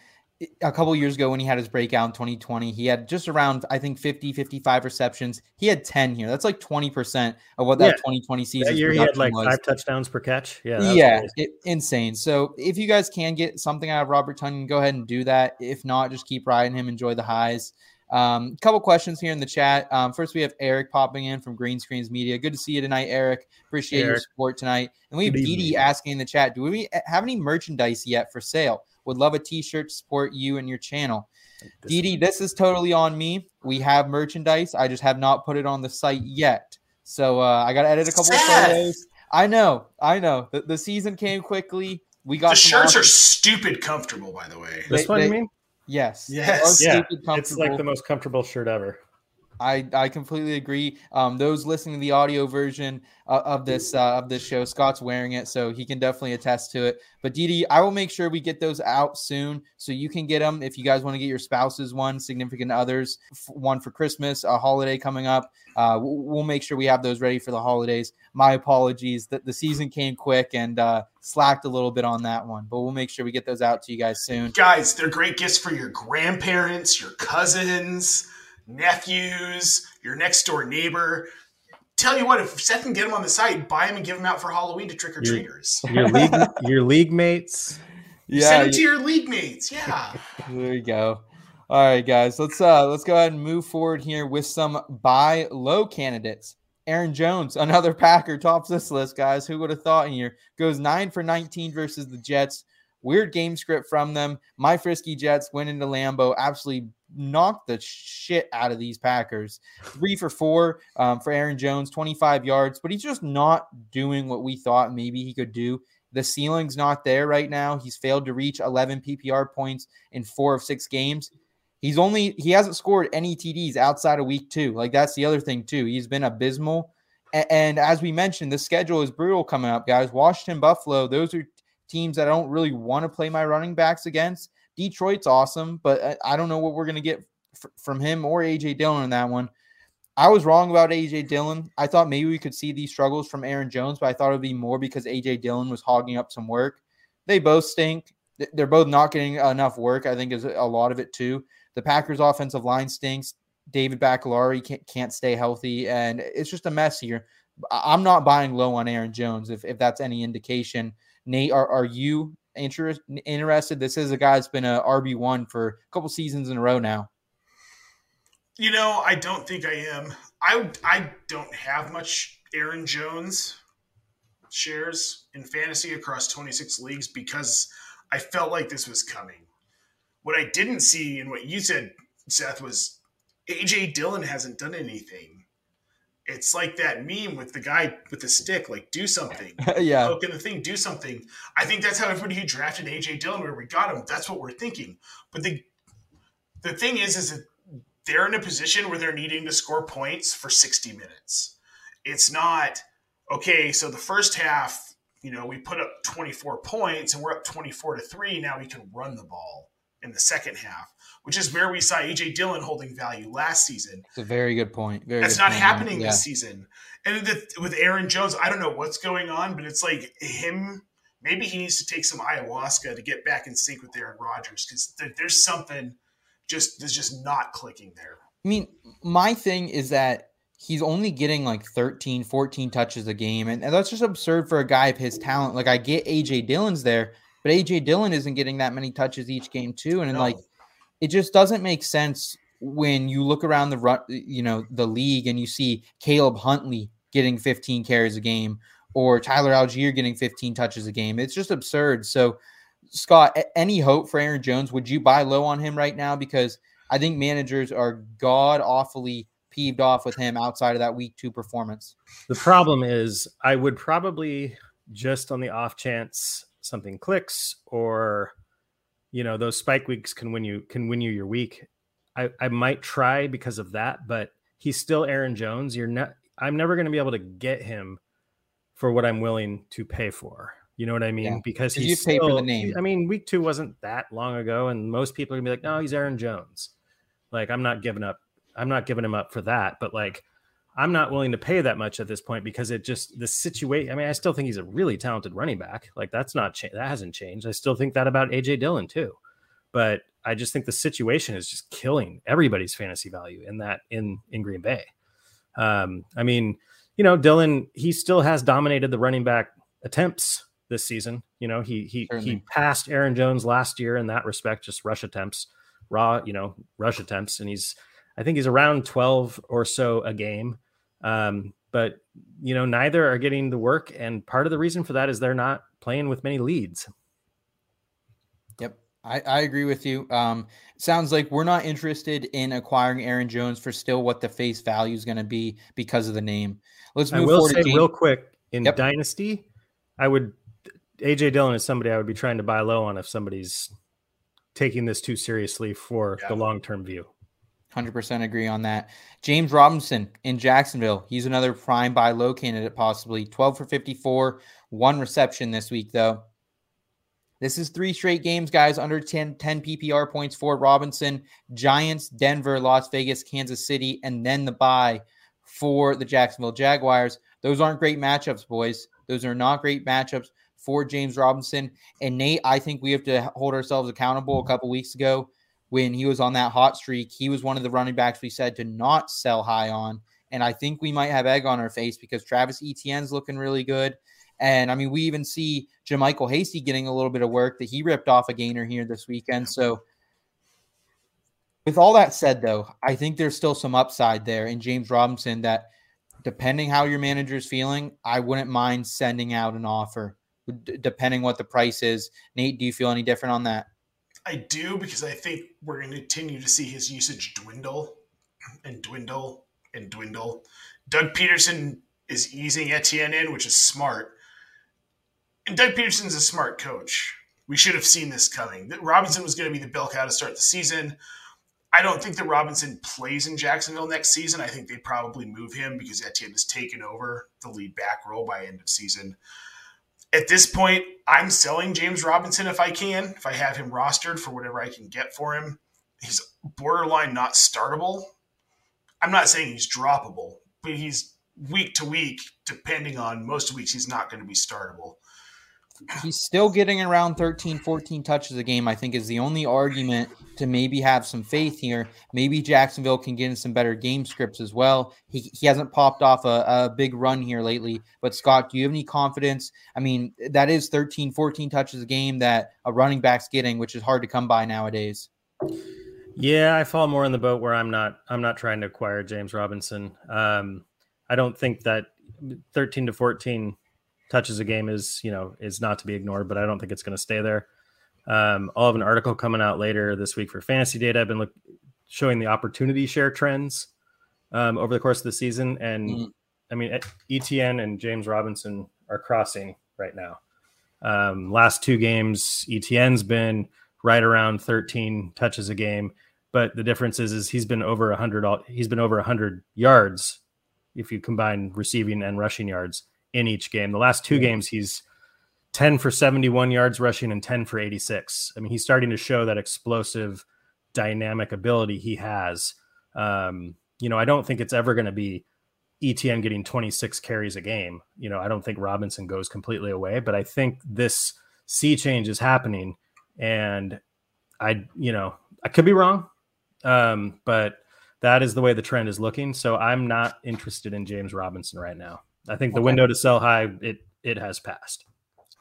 a couple years ago when he had his breakout in 2020, he had just around, I think, 50, 55 receptions. He had 10 here. That's like 20% of what that Yeah. 2020 season That year he had like five touchdowns per catch. Yeah. yeah, it, insane. So if you guys can get something out of Robert Tonyan, go ahead and do that. If not, just keep riding him. Enjoy the highs. Um, couple questions here in the chat. Um, first, we have Eric popping in from Green Screens Media. Good to see you tonight, Eric. Appreciate your support tonight. And we have Good Dee evening. Dee asking in the chat, do we have any merchandise yet for sale? Would love a t-shirt to support you and your channel. Dee Dee, this is totally on me. We have merchandise. I just have not put it on the site yet. So uh, I got to edit a couple of photos. I know, I know. The, the season came quickly. We got The shirts awesome- are stupid comfortable, by the way. This they- one, you mean? yes, Yes. Yeah. It's like the most comfortable shirt ever. I, I completely agree. Um, those listening to the audio version uh, of this uh, of this show, Scott's wearing it, so he can definitely attest to it. But Dee, I will make sure we get those out soon, so you can get them if you guys want to get your spouses one, significant others one for Christmas, a holiday coming up. Uh, we'll, we'll make sure we have those ready for the holidays. My apologies that the season came quick and uh, slacked a little bit on that one, but we'll make sure we get those out to you guys soon. Guys, they're great gifts for your grandparents, your cousins, nephews, your next door neighbor. Tell you what, if Seth can get them on the site, buy them and give them out for Halloween to trick or treaters. *laughs* Your league, your league mates. Send them to your league mates. Yeah. *laughs* There you go. All right, guys. Let's uh let's go ahead and move forward here with some buy low candidates. Aaron Jones, *laughs* another Packer, tops this list, guys. Who would have thought in here? Goes nine for 19 versus the Jets. Weird game script from them. My frisky Jets went into Lambeau, absolutely knocked the shit out of these Packers. Three for four um, for Aaron Jones, 25 yards, but he's just not doing what we thought maybe he could do. The ceiling's not there right now. He's failed to reach 11 PPR points in four of six games. He's only he hasn't scored any TDs outside of week two. Like that's the other thing too. He's been abysmal. A- And, as we mentioned, the schedule is brutal coming up, guys. Washington, Buffalo, those are teams that I don't really want to play my running backs against. Detroit's awesome, but I, I don't know what we're gonna get f- from him or AJ Dillon in that one. I was wrong about AJ Dillon. I thought maybe we could see these struggles from Aaron Jones, but I thought it would be more because AJ Dillon was hogging up some work. They both stink. They're both not getting enough work. I think is a lot of it too. The Packers' offensive line stinks. David Bakhtiari can't, can't stay healthy, and it's just a mess here. I'm not buying low on Aaron Jones if, if that's any indication. Nate, are, are you interest, interested? This is a guy that's been a RB one for a couple seasons in a row now. You know, I don't think I am. I I don't have much Aaron Jones shares in fantasy across 26 leagues because I felt like this was coming. What I didn't see and what you said, Seth, was AJ Dillon hasn't done anything. It's like that meme with the guy with the stick, like do something. *laughs* yeah, Poke in the thing, do something. I think that's how everybody who drafted AJ Dillon, where we got him, that's what we're thinking. But the the thing is, is that they're in a position where they're needing to score points for 60 minutes. It's not okay. So the first half, you know, we put up 24 points and we're up 24 to three. Now we can run the ball in the second half, which is where we saw AJ Dillon holding value last season. it's a very good point. Very That's good not point, happening yeah. this season. And the, with Aaron Jones, I don't know what's going on, but it's like him. Maybe he needs to take some ayahuasca to get back in sync with Aaron Rodgers because th- there's something just there's just not clicking there. I mean, my thing is that he's only getting like 13, 14 touches a game. And, and that's just absurd for a guy of his talent. Like, I get AJ Dillon's there, but AJ Dillon isn't getting that many touches each game, too. And, No. like, it just doesn't make sense when you look around the you know, the league and you see Caleb Huntley getting 15 carries a game or Tyler Allgeier getting 15 touches a game. It's just absurd. So, Scott, any hope for Aaron Jones? Would you buy low on him right now? Because I think managers are god awfully peeved off with him outside of that week two performance. The problem is, I would probably just on the off chance something clicks, or you know, those spike weeks can win you can win you your week. I, I might try because of that, but he's still Aaron Jones. You're not. I'm never going to be able to get him for what I'm willing to pay for. You know what I mean? Yeah. Because 'Cause he's you pay for the still- name. I mean, week two wasn't that long ago, and most people are gonna be like, "No, he's Aaron Jones." Like, I'm not giving up. I'm not giving him up for that. But like, I'm not willing to pay that much at this point because it just the situation. I mean, I still think he's a really talented running back. Like, that's not cha- that hasn't changed. I still think that about AJ Dillon too. But I just think the situation is just killing everybody's fantasy value in that in in Green Bay. Um, I mean, you know, Dillon he still has dominated the running back attempts this season. You know, he he Certainly. he passed Aaron Jones last year in that respect, just rush attempts, raw, you know, rush attempts, and he's I think he's around 12 or so a game. Um, but you know, neither are getting the work, and part of the reason for that is they're not playing with many leads. Yep. I, I agree with you. Um, sounds like we're not interested in acquiring Aaron Jones for still what the face value is going to be because of the name. Let's I move will forward. say real quick in Yep. Dynasty, I would AJ Dillon is somebody I would be trying to buy low on if somebody's taking this too seriously for Yeah. the long term view. 100% agree on that. James Robinson in Jacksonville. He's another prime buy low candidate, possibly 12 for 54, one reception this week, though. This is three straight games, guys, under 10, 10 PPR points for Robinson. Giants, Denver, Las Vegas, Kansas City, and then the bye for the Jacksonville Jaguars. Those aren't great matchups, boys. Those are not great matchups for James Robinson. And Nate, I think we have to hold ourselves accountable a couple weeks ago when he was on that hot streak. He was one of the running backs we said to not sell high on. And I think we might have egg on our face because Travis Etienne's looking really good. And I mean, we even see JaMycal Hasty getting a little bit of work that he ripped off a gainer here this weekend. So, with all that said, though, I think there's still some upside there in James Robinson that, depending how your manager's feeling, I wouldn't mind sending out an offer, d- depending what the price is. Nate, do you feel any different on that? I do because I think we're going to continue to see his usage dwindle and dwindle and dwindle. Doug Pederson is easing Etienne in, which is smart. And Doug Pederson's a smart coach. We should have seen this coming. That Robinson was going to be the bell cow to start the season. I don't think that Robinson plays in Jacksonville next season. I think they probably move him because Etienne has taken over the lead back role by end of season at this point, I'm selling James Robinson if I can, if I have him rostered for whatever I can get for him. He's borderline not startable. I'm not saying he's droppable, but he's week to week, depending on most weeks, he's not going to be startable. He's still getting around 13 14 touches a game i think is the only argument to maybe have some faith here. Maybe jacksonville can get in some better game scripts as well. He, he hasn't popped off a, a big run here lately but scott do you have any confidence? I mean that is 13 14 touches a game that a running back's getting which is hard to come by nowadays. Yeah, I fall more in the boat where I'm not I'm not trying to acquire James Robinson. Um, I don't think that 13 to 14 touches a game is you know is not to be ignored, but I don't think it's going to stay there. Um, I'll have an article coming out later this week for fantasy data. I've been look, showing the opportunity share trends um, over the course of the season, and Mhm. I mean Etienne and James Robinson are crossing right now. Um, last two games, Etienne's been right around 13 touches a game, but the difference is, is he's been over 100. He's been over 100 yards if you combine receiving and rushing yards in each game. The last two games, he's 10 for 71 yards rushing and 10 for 86. I mean, he's starting to show that explosive, dynamic ability he has. Um, you know, I don't think it's ever going to be Etienne getting 26 carries a game. You know, I don't think Robinson goes completely away, but I think this sea change is happening. And I, you know, I could be wrong, um, but that is the way the trend is looking. So I'm not interested in James Robinson right now. I think the Okay. window to sell high it it has passed.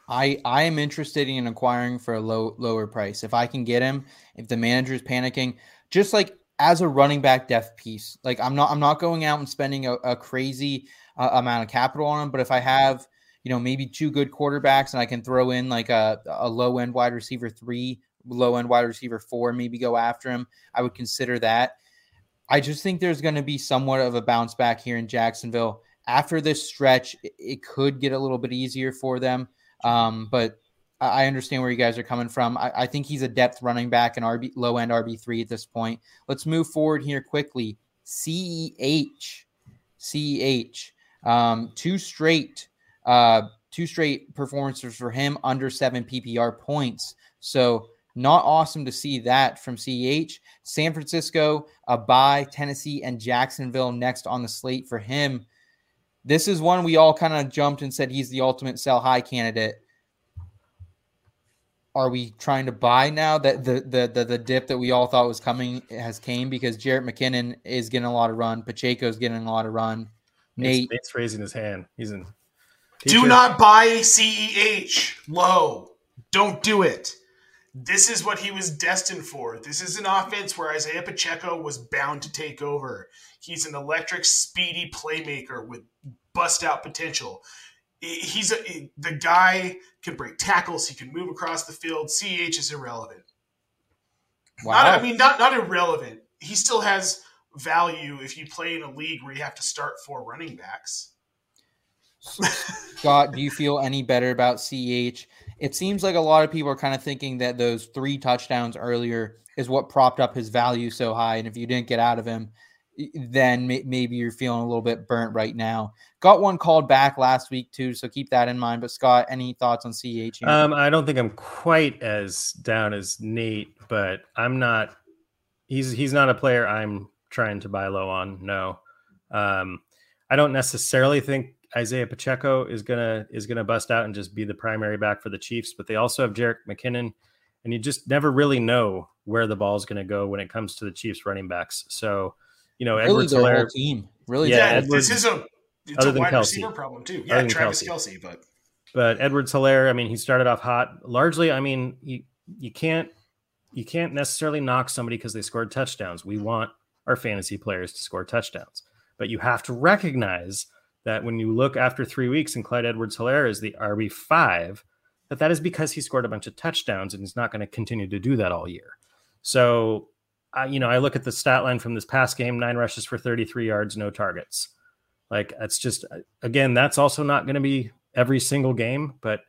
I I am interested in acquiring for a low lower price if I can get him. If the manager is panicking, just like as a running back depth piece, like I'm not I'm not going out and spending a, a crazy uh, amount of capital on him. But if I have you know maybe two good quarterbacks and I can throw in like a a low end wide receiver three, low end wide receiver four, maybe go after him, I would consider that. I just think there's going to be somewhat of a bounce back here in Jacksonville after this stretch. It, could get a little bit easier for them. Um, but I I understand where you guys are coming from. I, I think he's a depth running back and RB low end RB three at this point. Let's move forward here quickly. CEH, CEH, um, two straight, uh, two straight performances for him under seven PPR points. So not awesome to see that from CEH. San Francisco, a bye, Tennessee, and Jacksonville next on the slate for him this is one we all kind of jumped and said he's the ultimate sell high candidate. are we trying to buy now that the, the the the dip that we all thought was coming has came because Jerick McKinnon is getting a lot of run, Pacheco's getting a lot of run. Nate, Nate's raising his hand. He's in. Do not buy CEH low. Don't do it. This is what he was destined for. This is an offense where Isaiah Pacheco was bound to take over. He's an electric, speedy playmaker with bust out potential. He's a, the guy can break tackles. He can move across the field. CEH is irrelevant. wow. Not, I mean, not not irrelevant. He still has value if you play in a league where you have to start four running backs. *laughs* Scott, do you feel any better about CH? It seems like a lot of people are kind of thinking that those three touchdowns earlier is what propped up his value so high. And if you didn't get out of him, then maybe you're feeling a little bit burnt right now. Got one called back last week too, so keep that in mind. But Scott, any thoughts on CH? Um, I don't think I'm quite as down as Nate, but I'm not. He's he's not a player I'm trying to buy low on. No, um, I don't necessarily think Isaiah Pacheco is gonna is gonna bust out and just be the primary back for the Chiefs. But they also have Jerick McKinnon, and you just never really know where the ball is gonna go when it comes to the Chiefs running backs. So, you know, really, Edwards their whole team. Really, Yeah, their whole Edwards- this is a it's other a than wide Kelce. receiver problem too. Yeah, Travis Kelce. Kelce, but but Edwards Helaire, I mean, he started off hot. Largely, I mean, you you can't you can't necessarily knock somebody because they scored touchdowns. We want our fantasy players to score touchdowns, but you have to recognize that when you look after three weeks and Clyde Edwards Helaire is the RB five, that that is because he scored a bunch of touchdowns and he's not going to continue to do that all year. So, I, you know, I look at the stat line from this past game: nine rushes for 33 yards, no targets. Like that's just again, that's also not going to be every single game, but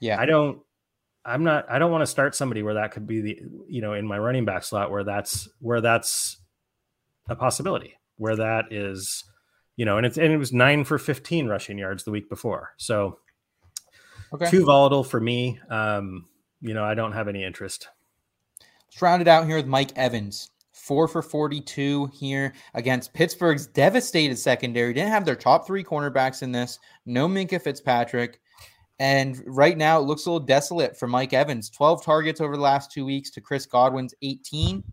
yeah. I don't I'm not I don't want to start somebody where that could be the you know in my running back slot where that's where that's a possibility where that is you know and it's and it was 9 for 15 rushing yards the week before. So Okay. too volatile for me. Um you know, I don't have any interest. Let's round it out here with Mike Evans. Four for 42 here against Pittsburgh's devastated secondary. Didn't have their top three cornerbacks in this. No Minkah Fitzpatrick. And right now it looks a little desolate for Mike Evans. 12 targets over the last two weeks to Chris Godwin's 18.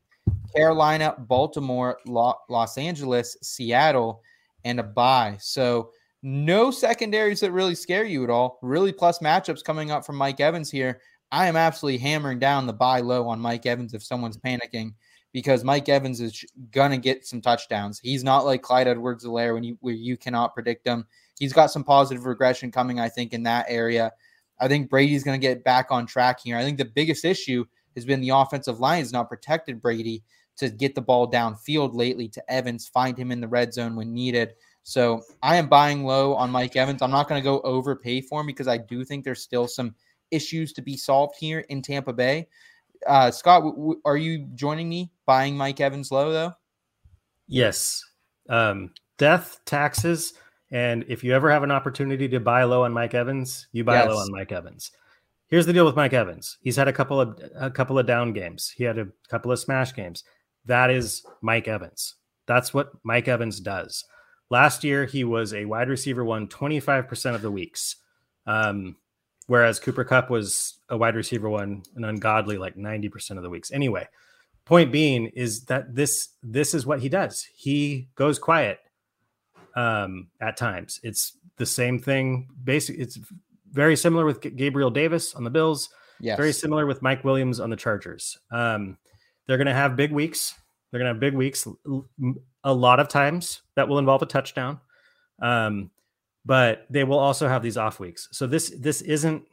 Carolina, Baltimore, Los Angeles, Seattle, and a bye. So no secondaries that really scare you at all. Really plus matchups coming up from Mike Evans here. I am absolutely hammering down the buy low on Mike Evans if someone's mm-hmm. panicking because Mike Evans is gonna get some touchdowns. He's not like Clyde Edwards Helaire when you where you cannot predict him. He's got some positive regression coming, I think, in that area. I think Brady's gonna get back on track here. I think the biggest issue has been the offensive line has not protected Brady to get the ball downfield lately to Evans, find him in the red zone when needed. So I am buying low on Mike Evans. I'm not going to go overpay for him because I do think there's still some issues to be solved here in Tampa Bay. Uh, Scott, w- w- are you joining me buying Mike Evans low though? Yes. Um, death, taxes, and if you ever have an opportunity to buy low on Mike Evans, you buy low on Mike Evans. Here's the deal with Mike Evans. He's had a couple of a couple of down games. He had a couple of smash games. That is Mike Evans. That's what Mike Evans does. Last year, he was a wide receiver one 25% of the weeks. Um, whereas Cooper Kupp was a wide receiver one, an ungodly like 90% of the weeks. Anyway, point being is that this this is what he does. He goes quiet um, at times. It's the same thing. Basically, it's very similar with G- Gabriel Davis on the Bills. Yes. Very similar with Mike Williams on the Chargers. Um, they're going to have big weeks. They're going to have big weeks. a lot of times that will involve a touchdown, um, but they will also have these off weeks. So this this isn't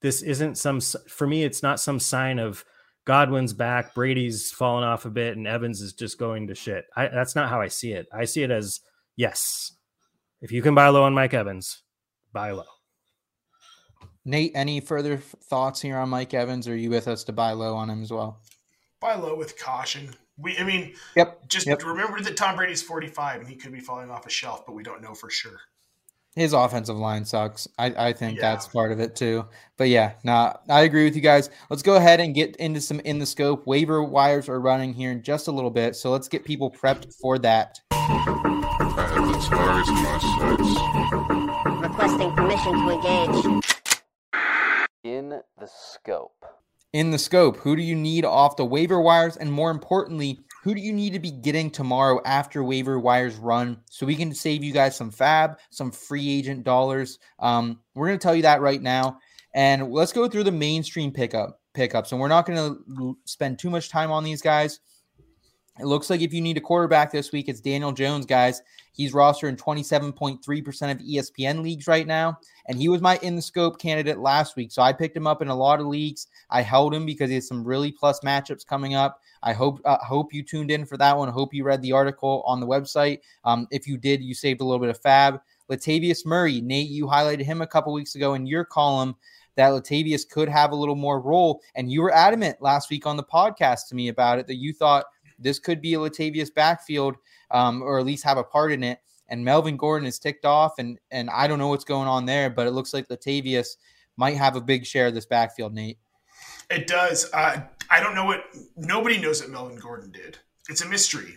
this isn't some for me. It's not some sign of Godwin's back, Brady's fallen off a bit, and Evans is just going to shit. I, that's not how I see it. I see it as yes, if you can buy low on Mike Evans, buy low. Nate, any further thoughts here on Mike Evans? Or are you with us to buy low on him as well? buy low with caution. We, I mean, Yep. just Yep. remember that Tom Brady's 45 and he could be falling off a shelf, but we don't know for sure. His offensive line sucks. I, I think Yeah. that's part of it too. But yeah, nah, I agree with you guys. Let's go ahead and get into some in the scope. Waiver wires are running here in just a little bit. So let's get people prepped for that. I had the stars in my sights. Requesting permission to engage. In the scope. in the scope. Who do you need off the waiver wires? And more importantly, who do you need to be getting tomorrow after waiver wires run so we can save you guys some fab, some free agent dollars? Um, we're going to tell you that right now. And let's go through the mainstream pickup pickups. And we're not going to spend too much time on these guys. It looks like if you need a quarterback this week, it's Daniel Jones, guys. He's rostered in 27.3% of ESPN leagues right now. And he was my in the scope candidate last week. So I picked him up in a lot of leagues. I held him because he has some really plus matchups coming up. I hope uh, hope you tuned in for that one. Hope you read the article on the website. Um, if you did, you saved a little bit of fab. Latavius Murray, Nate, you highlighted him a couple weeks ago in your column that Latavius could have a little more role. And you were adamant last week on the podcast to me about it that you thought – this could be a Latavius backfield, um, or at least have a part in it. And Melvin Gordon is ticked off, and and I don't know what's going on there, but it looks like Latavius might have a big share of this backfield. Nate, it does. Uh, I don't know what nobody knows what Melvin Gordon did. It's a mystery.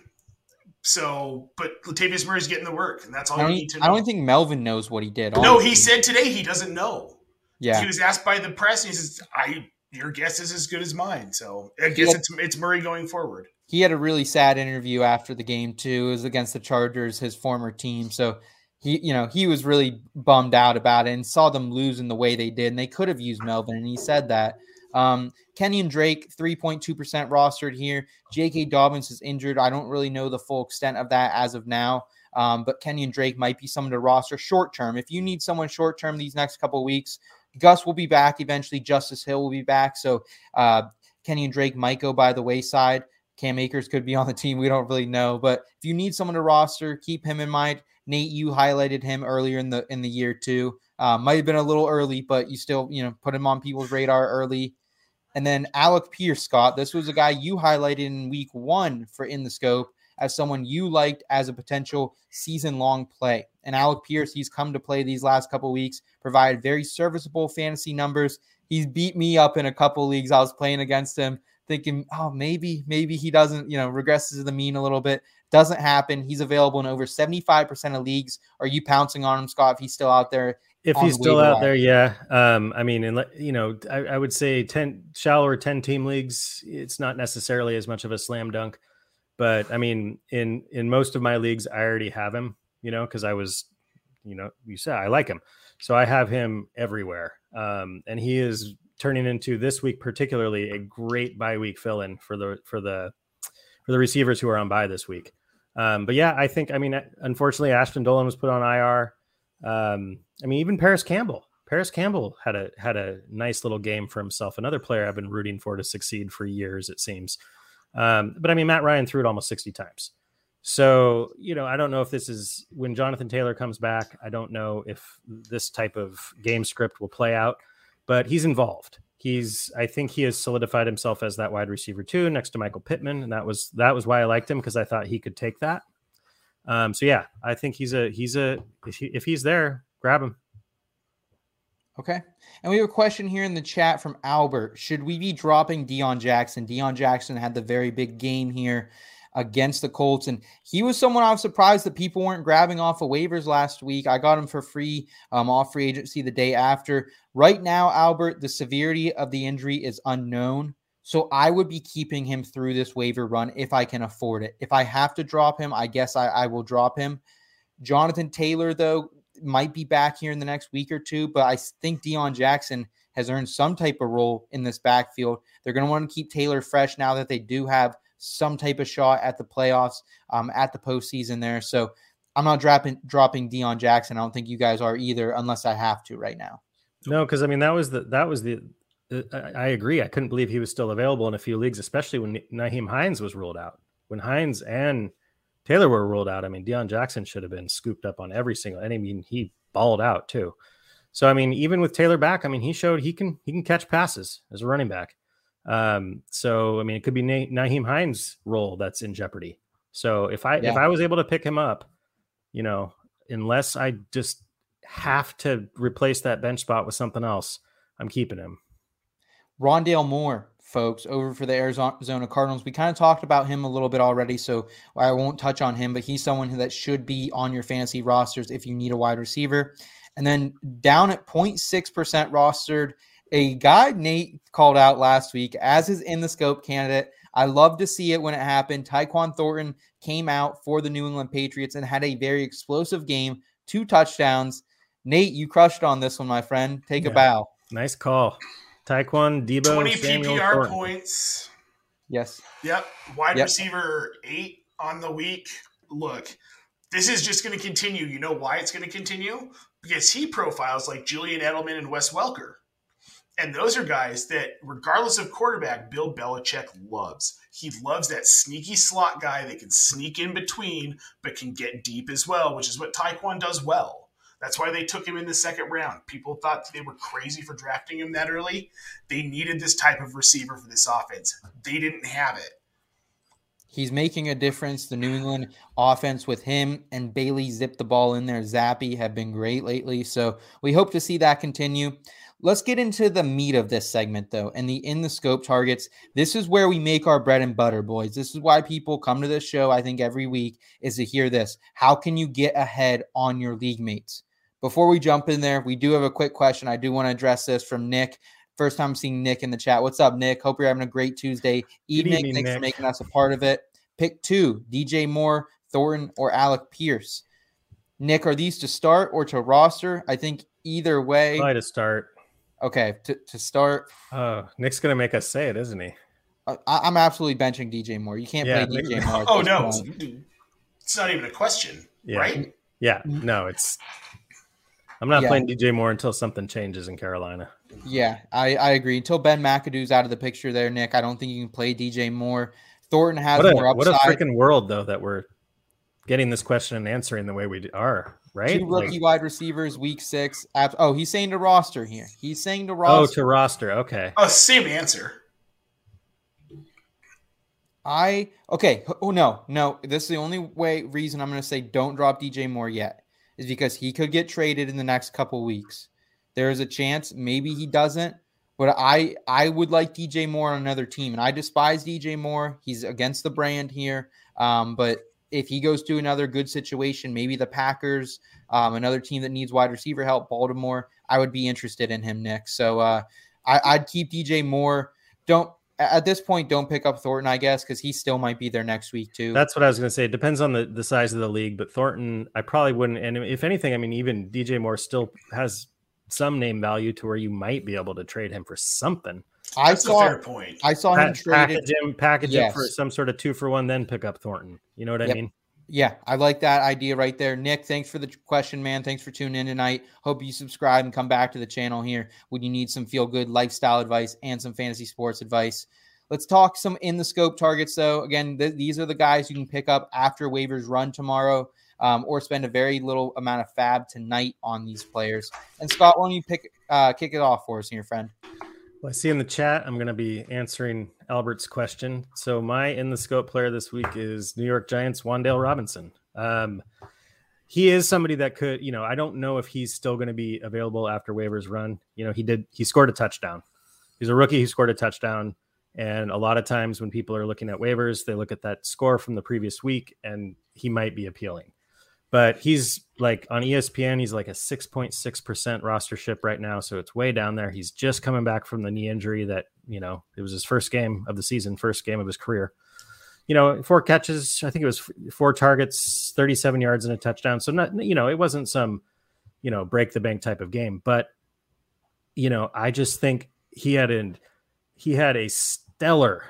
So, but Latavius Murray's getting the work, and that's all you need to know. I don't think Melvin knows what he did. No, he said today he doesn't know. Yeah, he was asked by the press, and he says, "I your guess is as good as mine." So I guess it's it's Murray going forward he had a really sad interview after the game too. It was against the Chargers, his former team. So he, you know, he was really bummed out about it and saw them lose in the way they did. And they could have used Melvin, and he said that. Um, Kenyan Drake, 3.2% rostered here. J.K. Dobbins is injured. I don't really know the full extent of that as of now. Um, but Kenyan Drake might be someone to roster short term. If you need someone short term these next couple weeks, Gus will be back eventually. Justice Hill will be back. So uh, and Drake might go by the wayside. Cam Akers could be on the team. We don't really know, but if you need someone to roster, keep him in mind. Nate, you highlighted him earlier in the in the year too. Uh, might have been a little early, but you still you know put him on people's radar early. And then Alec Pierce, Scott. This was a guy you highlighted in week one for in the scope as someone you liked as a potential season long play. And Alec Pierce, he's come to play these last couple weeks, provided very serviceable fantasy numbers. He's beat me up in a couple leagues. I was playing against him thinking, oh, maybe, maybe he doesn't, you know, regresses to the mean a little bit. Doesn't happen. He's available in over 75% of leagues. Are you pouncing on him, Scott, if he's still out there? If he's still out there, yeah. Um, I mean, and you know, I, I would say 10 shallower 10 team leagues, it's not necessarily as much of a slam dunk. But I mean, in in most of my leagues, I already have him, you know, because I was, you know, you said I like him. So I have him everywhere. Um, and he is turning into this week particularly a great bye week fill in for the for the for the receivers who are on bye this week. Um, but yeah, I think I mean unfortunately Ashton Dulin was put on IR. Um, I mean even Parris Campbell. Parris Campbell had a had a nice little game for himself. Another player I've been rooting for to succeed for years, it seems. Um, but I mean Matt Ryan threw it almost 60 times. So, you know, I don't know if this is when Jonathan Taylor comes back. I don't know if this type of game script will play out but he's involved. He's I think he has solidified himself as that wide receiver too, next to Michael Pittman, and that was that was why I liked him because I thought he could take that. Um, so yeah, I think he's a he's a if, he, if he's there, grab him. Okay. And we have a question here in the chat from Albert. Should we be dropping Deon Jackson? Deon Jackson had the very big game here against the Colts. And he was someone I was surprised that people weren't grabbing off of waivers last week. I got him for free um, off free agency the day after. Right now, Albert, the severity of the injury is unknown. So I would be keeping him through this waiver run if I can afford it. If I have to drop him, I guess I, I will drop him. Jonathan Taylor, though, might be back here in the next week or two, but I think Deon Jackson has earned some type of role in this backfield. They're going to want to keep Taylor fresh now that they do have some type of shot at the playoffs, um, at the postseason there. So I'm not dropping dropping Deon Jackson. I don't think you guys are either, unless I have to right now. No, because I mean that was the that was the. Uh, I agree. I couldn't believe he was still available in a few leagues, especially when Nyheim Hines was ruled out. When Hines and Taylor were ruled out, I mean Deon Jackson should have been scooped up on every single. And I mean he balled out too. So I mean even with Taylor back, I mean he showed he can he can catch passes as a running back. Um, so I mean, it could be Na- Nyheim Hines' role that's in jeopardy. So if I yeah. if I was able to pick him up, you know, unless I just have to replace that bench spot with something else, I'm keeping him. Rondale Moore, folks, over for the Arizona Cardinals. We kind of talked about him a little bit already, so I won't touch on him, but he's someone that should be on your fantasy rosters if you need a wide receiver. And then down at 0.6% rostered a guy Nate called out last week as his in the scope candidate. I love to see it when it happened. Tyquan Thornton came out for the New England Patriots and had a very explosive game, two touchdowns. Nate, you crushed on this one, my friend. Take Yeah. a bow. Nice call. Tyquan, Deebo, 20 Samuel PPR Thornton. points. Yes. Yep. Wide Yep. receiver eight on the week. Look, this is just going to continue. You know why it's going to continue? Because he profiles like Julian Edelman and Wes Welker. And those are guys that, regardless of quarterback, Bill Belichick loves. He loves that sneaky slot guy that can sneak in between, but can get deep as well, which is what Tyquan does well. That's why they took him in the second round. People thought they were crazy for drafting him that early. They needed this type of receiver for this offense. They didn't have it. He's making a difference. The New England offense with him and Bailey zip the ball in there. Zappe have been great lately. So we hope to see that continue. Let's get into the meat of this segment, though, and the in the scope targets. This is where we make our bread and butter, boys. This is why people come to this show, I think, every week is to hear this. How can you get ahead on your league mates? Before we jump in there, we do have a quick question. I do want to address this from Nick. First time seeing Nick in the chat. What's up, Nick? Hope you're having a great Tuesday evening. evening, Thanks for making us a part of it. Pick two DJ Moore, Thornton, or Alec Pierce. Nick, are these to start or to roster? I think either way. Try to start. Okay, to, to start, Oh, Nick's gonna make us say it, isn't he? Uh, I, I'm absolutely benching DJ Moore. You can't Yeah, play Nick- DJ *laughs* Moore. Oh no, point. it's not even a question, Yeah. right? Yeah, no, it's. I'm not Yeah. playing DJ Moore until something changes in Carolina. Yeah, I, I agree. Until Ben McAdoo's out of the picture there, Nick, I don't think you can play DJ Moore. Thornton has What a more what a freaking world though that we're getting this question and answering the way we are, right? Two rookie Like- wide receivers, week six. Oh, he's saying to roster here. He's saying to roster. oh, to roster. Okay. Oh, same answer. I okay. Oh no, no. This is the only way reason I'm going to say don't drop DJ Moore yet is because he could get traded in the next couple weeks. There is a chance maybe he doesn't, but I I would like DJ Moore on another team, and I despise DJ Moore. He's against the brand here, um, but if he goes to another good situation, maybe the Packers, um, another team that needs wide receiver help, Baltimore, I would be interested in him, Nick. So uh, I, I'd keep DJ Moore. Don't at this point, don't pick up Thornton, I guess, because he still might be there next week too. That's what I was going to say. It depends on the, the size of the league, but Thornton, I probably wouldn't. And if anything, I mean, even DJ Moore still has some name value to where you might be able to trade him for something. I That's a saw fair point. I saw him Pa- traded. package him, package him for some sort of two for one, then pick up Thornton. You know what I mean? Yeah, I like that idea right there. Nick, thanks for the question, man. Thanks for tuning in tonight. Hope you subscribe and come back to the channel here when you need some feel good lifestyle advice and some fantasy sports advice. Let's talk some in the scope targets, though. Again, th- these are the guys you can pick up after waivers run tomorrow um, or spend a very little amount of fab tonight on these players. And Scott, why don't you pick uh, kick it off for us here, friend? Well, I see in the chat, I'm going to be answering Albert's question. So my in the scope player this week is New York Giants Wan'Dale Robinson. Um, he is somebody that could, you know, I don't know if he's still going to be available after waivers run. You know, he did, he scored a touchdown. He's a rookie. He scored a touchdown. And a lot of times when people are looking at waivers, they look at that score from the previous week and he might be appealing. But he's like on ESPN, he's like a 6.6% roster ship right now. So it's way down there. He's just coming back from the knee injury that, you know, it was his first game of the season, first game of his career. You know, four catches, I think it was four targets, 37 yards and a touchdown. So not, you know, it wasn't some, you know, break the bank type of game. But, you know, I just think he had an he had a stellar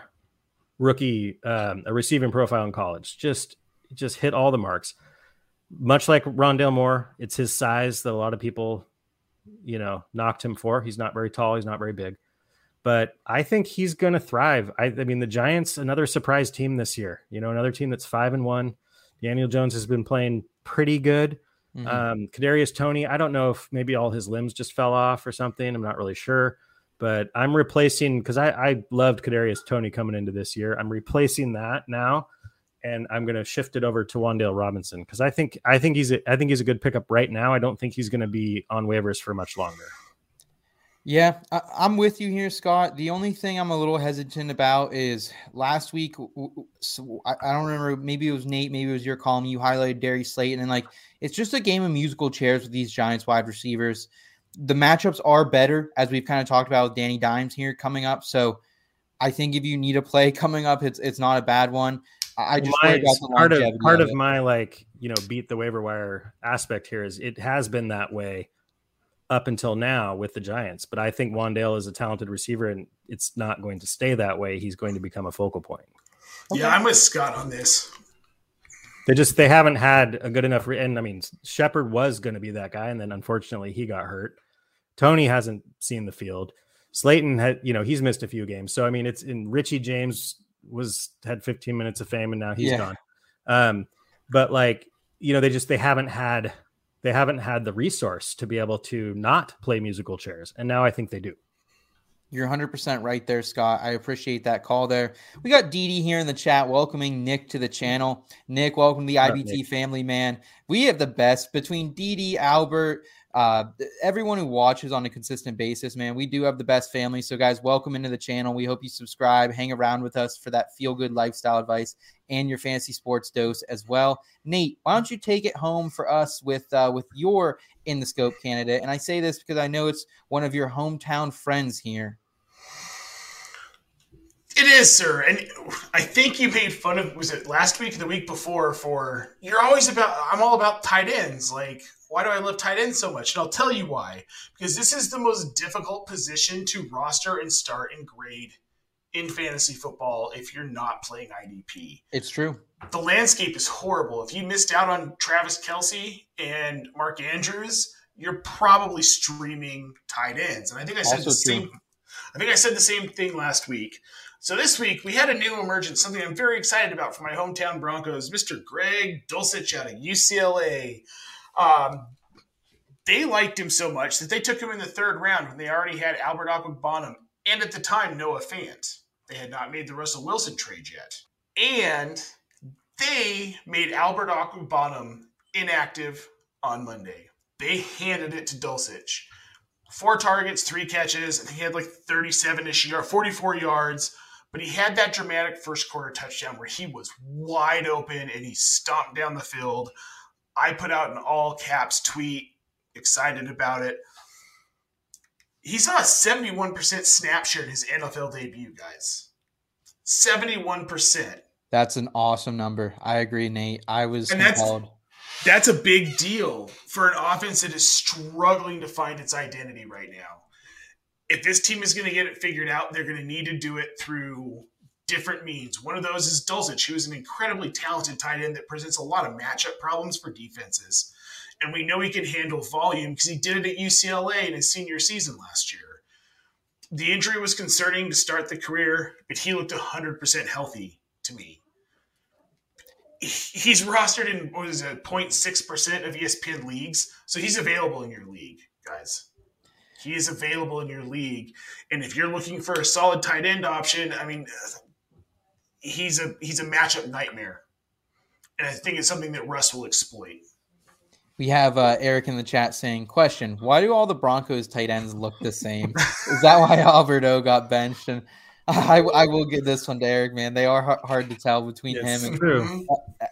rookie um, a receiving profile in college. Just just hit all the marks. Much like Rondale Moore, it's his size that a lot of people, you know, knocked him for. He's not very tall. He's not very big, but I think he's going to thrive. I, I mean, the Giants, another surprise team this year. You know, another team that's five and one. Daniel Jones has been playing pretty good. Mhm. Um, Kadarius Toney, I don't know if maybe all his limbs just fell off or something. I'm not really sure, but I'm replacing because I, I loved Kadarius Toney coming into this year. I'm replacing that now, and I'm going to shift it over to Wan'Dale Robinson because I think I think he's a, I think he's a good pickup right now. I don't think he's going to be on waivers for much longer. Yeah, I, I'm with you here, Scott. The only thing I'm a little hesitant about is last week. So I, I don't remember. Maybe it was Nate. Maybe it was your column. You highlighted Darius Slayton, and like it's just a game of musical chairs with these Giants wide receivers. the matchups are better as we've kind of talked about with Danny Dimes here coming up. So I think if you need a play *laughs* coming up, it's it's not a bad one. I I just my, about the part of part of of my like you know beat the waiver wire aspect here is it has been that way up until now with the Giants, but I think Wan'Dale is a talented receiver and it's not going to stay that way. He's going to become a focal point. Yeah, I'm with Scott on this. They just they haven't had a good enough. Re- and I mean, Shepard was going to be that guy, and then unfortunately he got hurt. Toney hasn't seen the field. Slayton had, you know, he's missed a few games. So I mean, it's in Richie James was had 15 minutes of fame, and now he's Yeah. gone. Um, but like, you know, they just they haven't had they haven't had the resource to be able to not play musical chairs, and now I think they do. You're 100% right there, Scott. I appreciate that call there. We got Dee Dee here in the chat welcoming Nick to the channel. Nick, welcome to the What's up, IBT family, man. We have the best between Dee Dee, Albert, uh, everyone who watches on a consistent basis, man. We do have the best family. So, guys, welcome into the channel. We hope you subscribe, hang around with us for that feel good lifestyle advice and your fantasy sports dose as well. Nate, why don't you take it home for us with uh, with your in the scope candidate? And I say this because I know it's one of your hometown friends here. It is, sir. And I think you made fun of was it last week or the week before for you're always about I'm all about tight ends. Like, why do I love tight ends so much? And I'll tell you why. Because this is the most difficult position to roster and start and grade in fantasy football if you're not playing IDP. It's true. The landscape is horrible. If you missed out on Travis Kelce and Mark Andrews, you're probably streaming tight ends. And I think I said Also the same. I think I said the same thing last week. So this week we had a new emergence, something I'm very excited about for my hometown Broncos, Mr. Greg Dulcich out of UCLA. Um, they liked him so much that they took him in the third round when they already had Albert Bonham and at the time Noah Fant. They had not made the Russell Wilson trade yet. And they made Albert Bonham inactive on Monday. They handed it to Dulcich four targets, three catches. Think he had like 37 ish yards, 44 yards. But he had that dramatic first quarter touchdown where he was wide open and he stomped down the field. I put out an all caps tweet, excited about it. He saw a 71% snap share in his NFL debut, guys. 71%. That's an awesome number. I agree, Nate. I was And that's- That's a big deal for an offense that is struggling to find its identity right now. If this team is going to get it figured out, they're going to need to do it through different means. One of those is Dulcich, who is an incredibly talented tight end that presents a lot of matchup problems for defenses. And we know he can handle volume because he did it at UCLA in his senior season last year. The injury was concerning to start the career, but he looked 100% healthy to me he's rostered in what is it 0.6% of espn leagues so he's available in your league guys he is available in your league and if you're looking for a solid tight end option i mean he's a he's a matchup nightmare and i think it's something that russ will exploit We have uh, Eric in the chat saying, "Question: Why do all the Broncos tight ends look the same? Is that why *laughs* Alberto got benched?" And I, I will give this one to Eric. Man, they are hard to tell between Yes, him and true.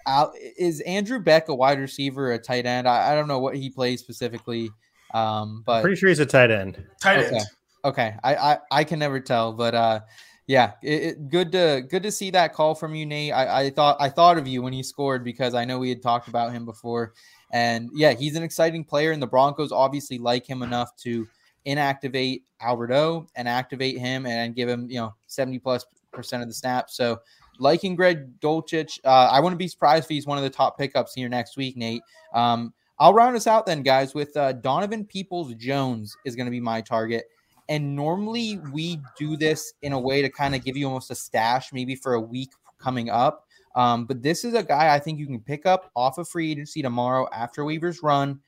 Al, is Andrew Beck a wide receiver or a tight end? I, I don't know what he plays specifically, um, but Pretty sure he's a tight end. tight Okay. end Okay, I, I I can never tell, but uh, yeah, it, it, good to good to see that call from you, Nate. I, I thought I thought of you when he scored because I know we had talked about him before, and yeah, he's an exciting player, and the Broncos obviously like him enough to inactivate Alberto and activate him and give him you know seventy plus percent of the snaps. So liking Greg Dulcich, uh, I wouldn't be surprised if he's one of the top pickups here next week, Nate. Um, I'll round us out then, guys, with uh, Donovan Peoples Jones is going to be my target. And normally we do this in a way to kind of give you almost a stash, maybe for a week coming up. Um, but this is a guy I think you can pick up off of free agency tomorrow after waivers run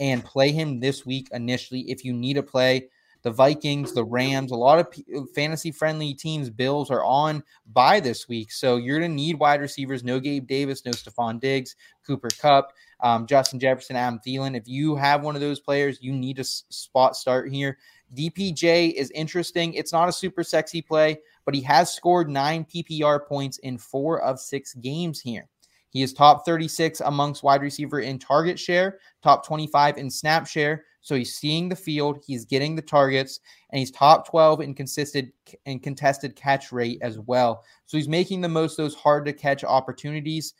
and play him this week initially if you need a play. The Vikings, the Rams, a lot of p- fantasy friendly teams, Bills are on by this week. So you're going to need wide receivers. No Gabe Davis, no Stefon Diggs, Cooper Kupp, um, Justin Jefferson, Adam Thielen. If you have one of those players, you need a s- spot start here. DPJ is interesting. It's not a super sexy play, but he has scored nine PPR points in four of six games here. He is top 36 amongst wide receiver in target share, top 25 in snap share. So he's seeing the field, he's getting the targets, and he's top 12 in consistent and contested catch rate as well. So he's making the most those hard to catch opportunities.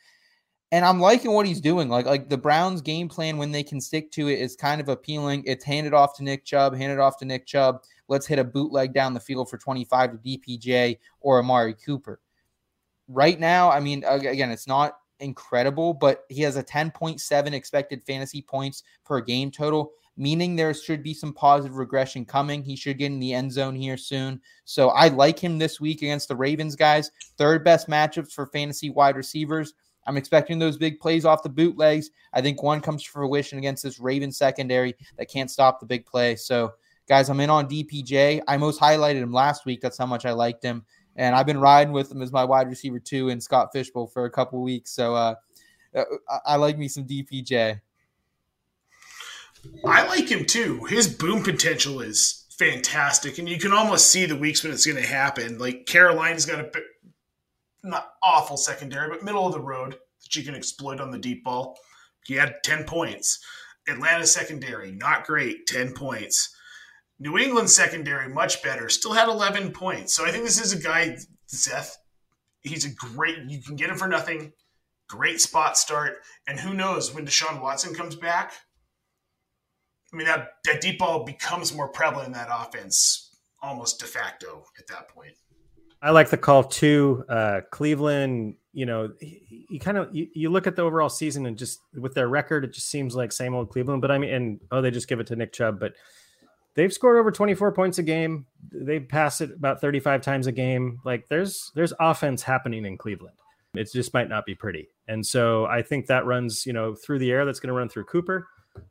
And I'm liking what he's doing. Like like the Browns game plan when they can stick to it is kind of appealing. It's handed off to Nick Chubb, handed off to Nick Chubb. Let's hit a bootleg down the field for 25 to DPJ or Amari Cooper. Right now, I mean, again, it's not incredible, but he has a 10.7 expected fantasy points per game total, meaning there should be some positive regression coming. He should get in the end zone here soon. So I like him this week against the Ravens, guys. Third best matchups for fantasy wide receivers. I'm expecting those big plays off the bootlegs. I think one comes to fruition against this Raven secondary that can't stop the big play. So, guys, I'm in on DPJ. I most highlighted him last week. That's how much I liked him. And I've been riding with him as my wide receiver too in Scott Fish Bowl for a couple weeks. So uh, uh I like me some DPJ. I like him too. His boom potential is fantastic, and you can almost see the weeks when it's going to happen. Like Carolina's got a not awful secondary, but middle of the road that you can exploit on the deep ball. He had 10 points. Atlanta secondary, not great, 10 points. New England secondary, much better, still had 11 points. So I think this is a guy, Seth. He's a great, you can get him for nothing. Great spot start. And who knows when Deshaun Watson comes back? I mean, that, that deep ball becomes more prevalent in that offense almost de facto at that point. I like the call too. Uh, Cleveland, you know, you kind of you, you, look at the overall season and just with their record, it just seems like same old Cleveland. But I mean, and oh, they just give it to Nick Chubb, but they've scored over 24 points a game. They pass it about 35 times a game. Like there's there's offense happening in Cleveland. It just might not be pretty. And so I think that runs, you know, through the air. That's going to run through Cooper,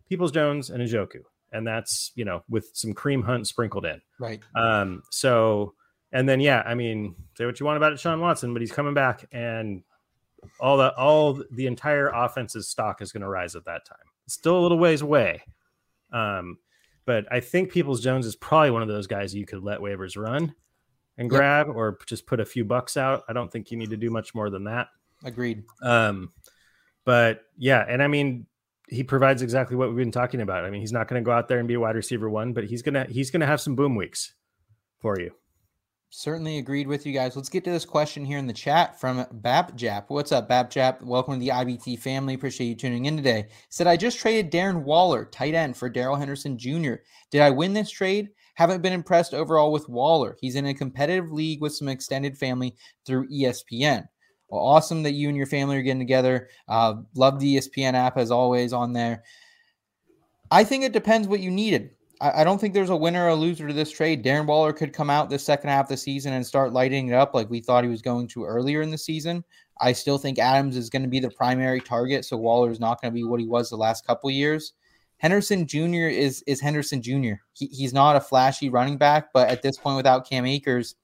Peoples Jones, and Njoku. And that's, you know, with some Kareem Hunt sprinkled in. Right. Um, so and then yeah, I mean, say what you want about Deshaun Watson, but he's coming back, and all the all the entire offense's stock is going to rise at that time. It's still a little ways away, um, but I think Peoples Jones is probably one of those guys you could let waivers run and grab, yep. or just put a few bucks out. I don't think you need to do much more than that. Agreed. Um, but yeah, and I mean, he provides exactly what we've been talking about. I mean, he's not going to go out there and be a wide receiver one, but he's gonna he's gonna have some boom weeks for you. Certainly agreed with you guys. Let's get to this question here in the chat from Babjap. What's up, Babjap? Welcome to the IBT family. Appreciate you tuning in today. Said I just traded Darren Waller, tight end, for Darrell Henderson Jr. Did I win this trade? Haven't been impressed overall with Waller. He's in a competitive league with some extended family through ESPN. Well, awesome that you and your family are getting together. Uh, love the ESPN app as always on there. I think it depends what you needed. I, don't think there's a winner or a loser to this trade. Darren Waller could come out the second half of the season and start lighting it up like we thought he was going to earlier in the season. I still think Adams is going to be the primary target, so Waller is not going to be what he was the last couple years. Henderson Jr. is is Henderson Jr. He, he's not a flashy running back, but at this point, without Cam Akers,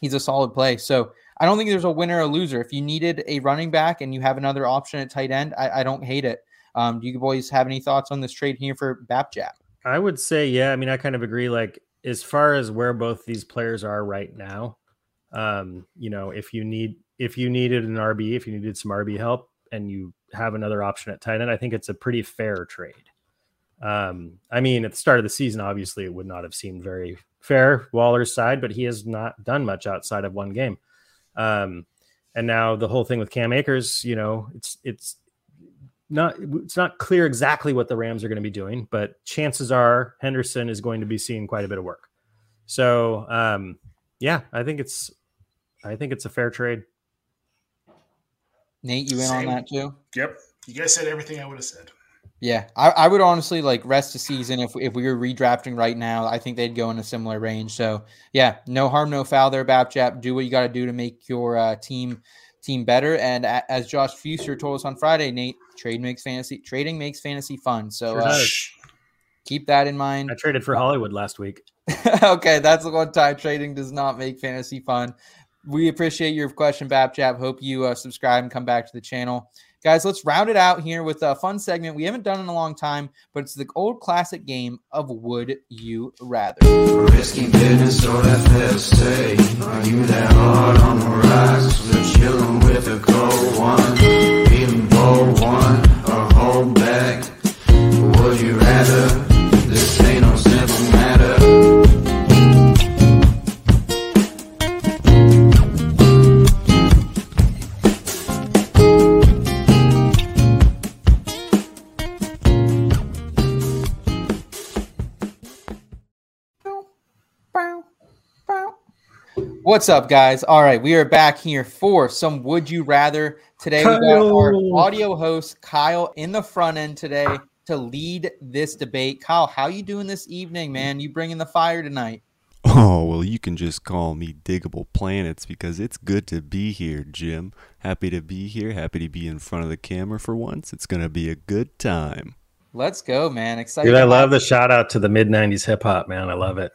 he's a solid play. So I don't think there's a winner or a loser. If you needed a running back and you have another option at tight end, I, I don't hate it. Um, do you boys have any thoughts on this trade here for Bapjap? I would say, yeah. I mean, I kind of agree. Like, as far as where both these players are right now, um, you know, if you need if you needed an RB, if you needed some RB help, and you have another option at tight end, I think it's a pretty fair trade. Um, I mean, at the start of the season, obviously, it would not have seemed very fair Waller's side, but he has not done much outside of one game. Um, and now the whole thing with Cam Akers, you know, it's it's not it's not clear exactly what the Rams are going to be doing, but chances are Henderson is going to be seeing quite a bit of work. So um, yeah, I think it's I think it's a fair trade. Nate, you in Same. on that too? Yep. You guys said everything I would have said. Yeah, I, I would honestly like rest the season if if we were redrafting right now. I think they'd go in a similar range. So yeah, no harm, no foul there, Bapchap. Do what you got to do to make your uh, team team better. And as Josh Fuster told us on Friday, Nate, trade makes fantasy trading makes fantasy fun. So uh, keep that in mind. I traded for Hollywood last week. *laughs* okay, that's the one time trading does not make fantasy fun. We appreciate your question, Babjab. Hope you uh, subscribe and come back to the channel. Guys, let's round it out here with a fun segment we haven't done in a long time, but it's the old classic game of Would You Rather. Risking business or. Are you that hard on the rise? chillin' with a cold one, eating bowl one or hold back. Would you rather? What's up, guys? All right, we are back here for some Would You Rather. Today we got our audio host Kyle in the front end today to lead this debate. Kyle, how you doing this evening, man? You bringing the fire tonight? Oh, well, you can just call me Digable Planets because it's good to be here, Jim. Happy to be here. Happy to be in front of the camera for once. It's going to be a good time. Let's go, man! Excited. Dude, I love the shout out to the mid '90s hip hop, man. I love it,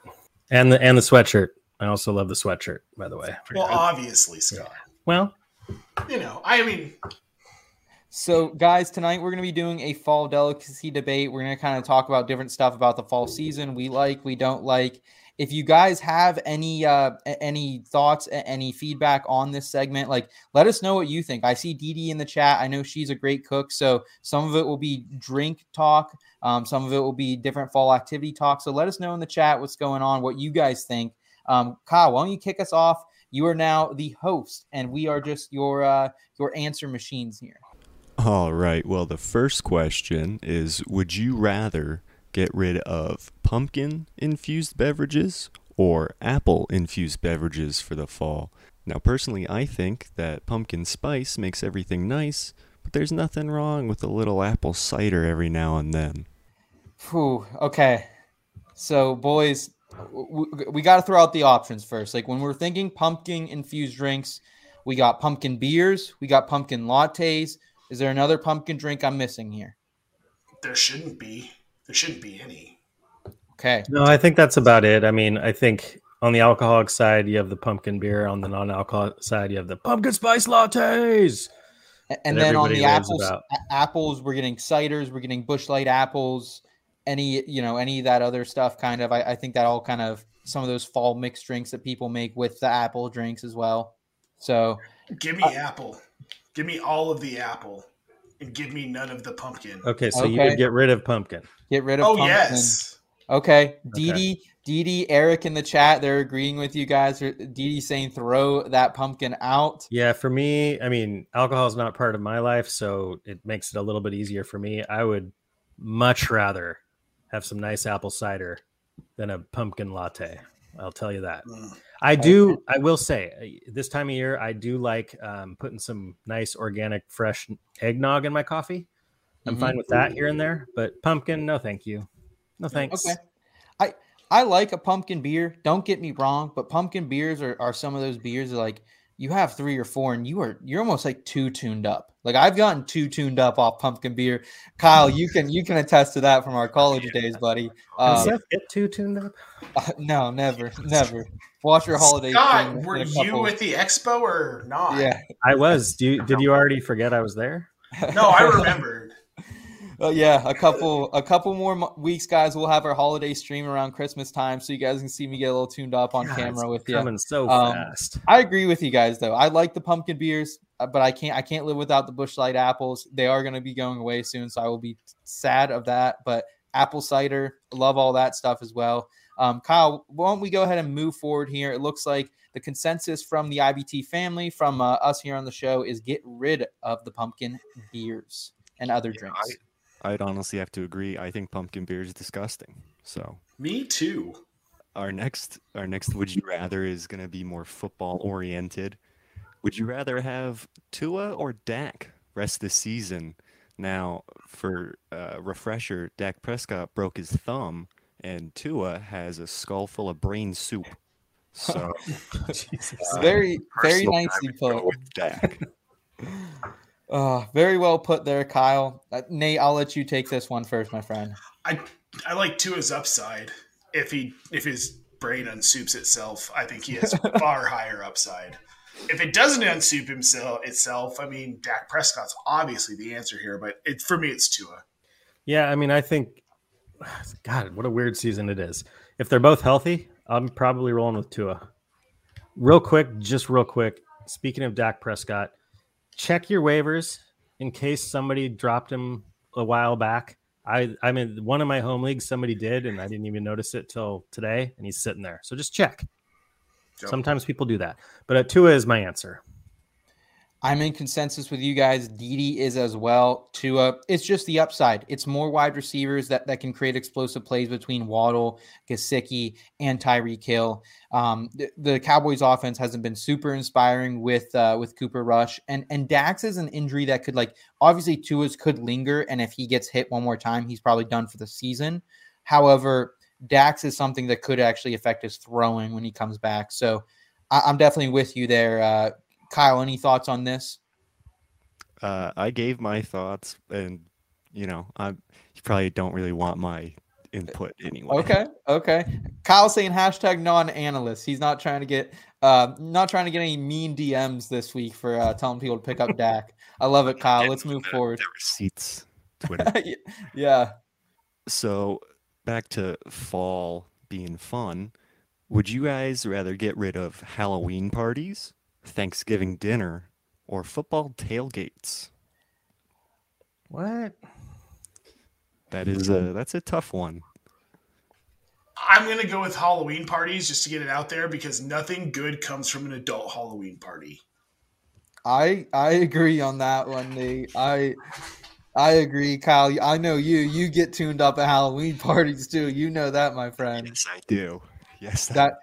and the and the sweatshirt. I also love the sweatshirt, by the way. Well, obviously, Scott. Well, You know, I mean, So, guys, tonight we're going to be doing a fall delicacy debate. We're going to kind of talk about different stuff about the fall season we like, we don't like. If you guys have any uh any thoughts, any feedback on this segment, like let us know what you think. I see Dee Dee in the chat. I know she's a great cook, so some of it will be drink talk, um, some of it will be different fall activity talk. So let us know in the chat what's going on, what you guys think. Um, Kyle, why don't you kick us off? You are now the host, and we are just your uh, your answer machines here. All right. Well, the first question is Would you rather get rid of pumpkin infused beverages or apple infused beverages for the fall? Now, personally, I think that pumpkin spice makes everything nice, but there's nothing wrong with a little apple cider every now and then. Whew, okay. So, boys, w- w- we got to throw out the options first. Like when we're thinking pumpkin infused drinks, we got pumpkin beers, we got pumpkin lattes. Is there another pumpkin drink I'm missing here? there shouldn't be. There shouldn't be any. Okay. no, I think that's about it. I mean, I think on the alcoholic side, you have the pumpkin beer. On the non-alcoholic side, you have the pumpkin spice lattes. A- And then on the apples, about. apples, we're getting ciders, we're getting Busch Light apples, any you know any of that other stuff. Kind of, I, I think that all kind of some of those fall mixed drinks that people make with the apple drinks as well. So Give me uh, apple. Give me all of the apple, and give me none of the pumpkin. Okay, so you Okay. would get rid of pumpkin. get rid of. Oh pumpkin. yes. Okay, dd Okay. Dee, Dee Dee, Eric in the chat, they're agreeing with you guys. Dee Dee saying throw that pumpkin out. Yeah, for me, I mean, alcohol is not part of my life, so it makes it a little bit easier for me. I would much rather have some nice apple cider than a pumpkin latte. I'll tell you that. Mm. I do. I will say, uh, this time of year, I do like um, putting some nice organic, fresh eggnog in my coffee. I'm Mhm. fine with that here and there, but pumpkin, no, thank you. No thanks. Okay. I I like a pumpkin beer. Don't get me wrong, but pumpkin beers are, are some of those beers that like you have three or four and you are you're almost like too tuned up. Like I've gotten too tuned up off pumpkin beer. Kyle, you can you can attest to that from our *laughs* college days, buddy. Does Um, Seth get too tuned up? *laughs* no, never, never. Watch your holiday. Scott, were you couple- at the expo or not? Yeah. I was. Do you, did you already forget I was there? No, I remembered. Uh, yeah, a couple a couple more weeks, guys. We'll have our holiday stream around Christmas time, so you guys can see me get a little tuned up on God, camera it's with you. coming so Um, fast. I agree with you guys, though. I like the pumpkin beers, uh, but I can't I can't live without the Busch Light apples. They are going to be going away soon, so I will be sad of that. But apple cider, love all that stuff as well. Um, Kyle, why don't we go ahead and move forward here? It looks like the consensus from the IBT family, from uh, us here on the show, is get rid of the pumpkin beers and other drinks. I'd honestly have to agree. I think pumpkin beer is disgusting. So Me too. our next our next would you rather is going to be more football oriented. Would you rather have Tua or Dak rest the season? Now, for uh, refresher, Dak Prescott broke his thumb, and Tua has a skull full of brain soup. So *laughs* It's uh, very, very nicely put. with Dak. *laughs* Uh, very well put there, Kyle. Uh, Nate, I'll let you take this one first, my friend. I I like Tua's upside. If he if his brain unsoups itself, I think he has *laughs* far higher upside. If it doesn't unsoup himself itself, I mean Dak Prescott's obviously the answer here, but it for me it's Tua. Yeah, I mean, I think, God, what a weird season it is. If they're both healthy, I'm probably rolling with Tua. Real quick, just real quick, speaking of Dak Prescott, check your waivers in case somebody dropped him a while back. I I'm in one of my home leagues. Somebody did, and I didn't even notice it till today, and he's sitting there. So just check. Yep. Sometimes people do that, but uh, Tua is my answer. I'm in consensus with you guys. Didi is as well. Tua, it's just the upside. It's more wide receivers that, that can create explosive plays between Waddle, Gesicki, and Tyreek Hill. Um, the, the, Cowboys' offense hasn't been super inspiring with uh, with Cooper Rush, and and Dak's is an injury that could like obviously Tua's could linger, and if he gets hit one more time, he's probably done for the season. However, Dak's is something that could actually affect his throwing when he comes back. So. I, I'm definitely with you there. Uh, Kyle, any thoughts on this? Uh, I gave my thoughts, and you know, I you probably don't really want my input anyway. Okay, okay. Kyle saying hashtag non-analyst. He's not trying to get uh, not trying to get any mean DMs this week for uh, telling people to pick up Dak. I love it, Kyle. Let's move forward. The receipts, *laughs* Twitter. yeah. So back to fall being fun. Would you guys rather get rid of Halloween parties Thanksgiving dinner, or football tailgates? What? That is a mm-hmm. that's a tough one. I'm gonna go with Halloween parties just to get it out there because nothing good comes from an adult Halloween party. I I agree on that one. Lee. I I agree, Kyle. I know you. You get tuned up at Halloween *laughs* parties too. You know that, my friend. Yes, I do. Yes, that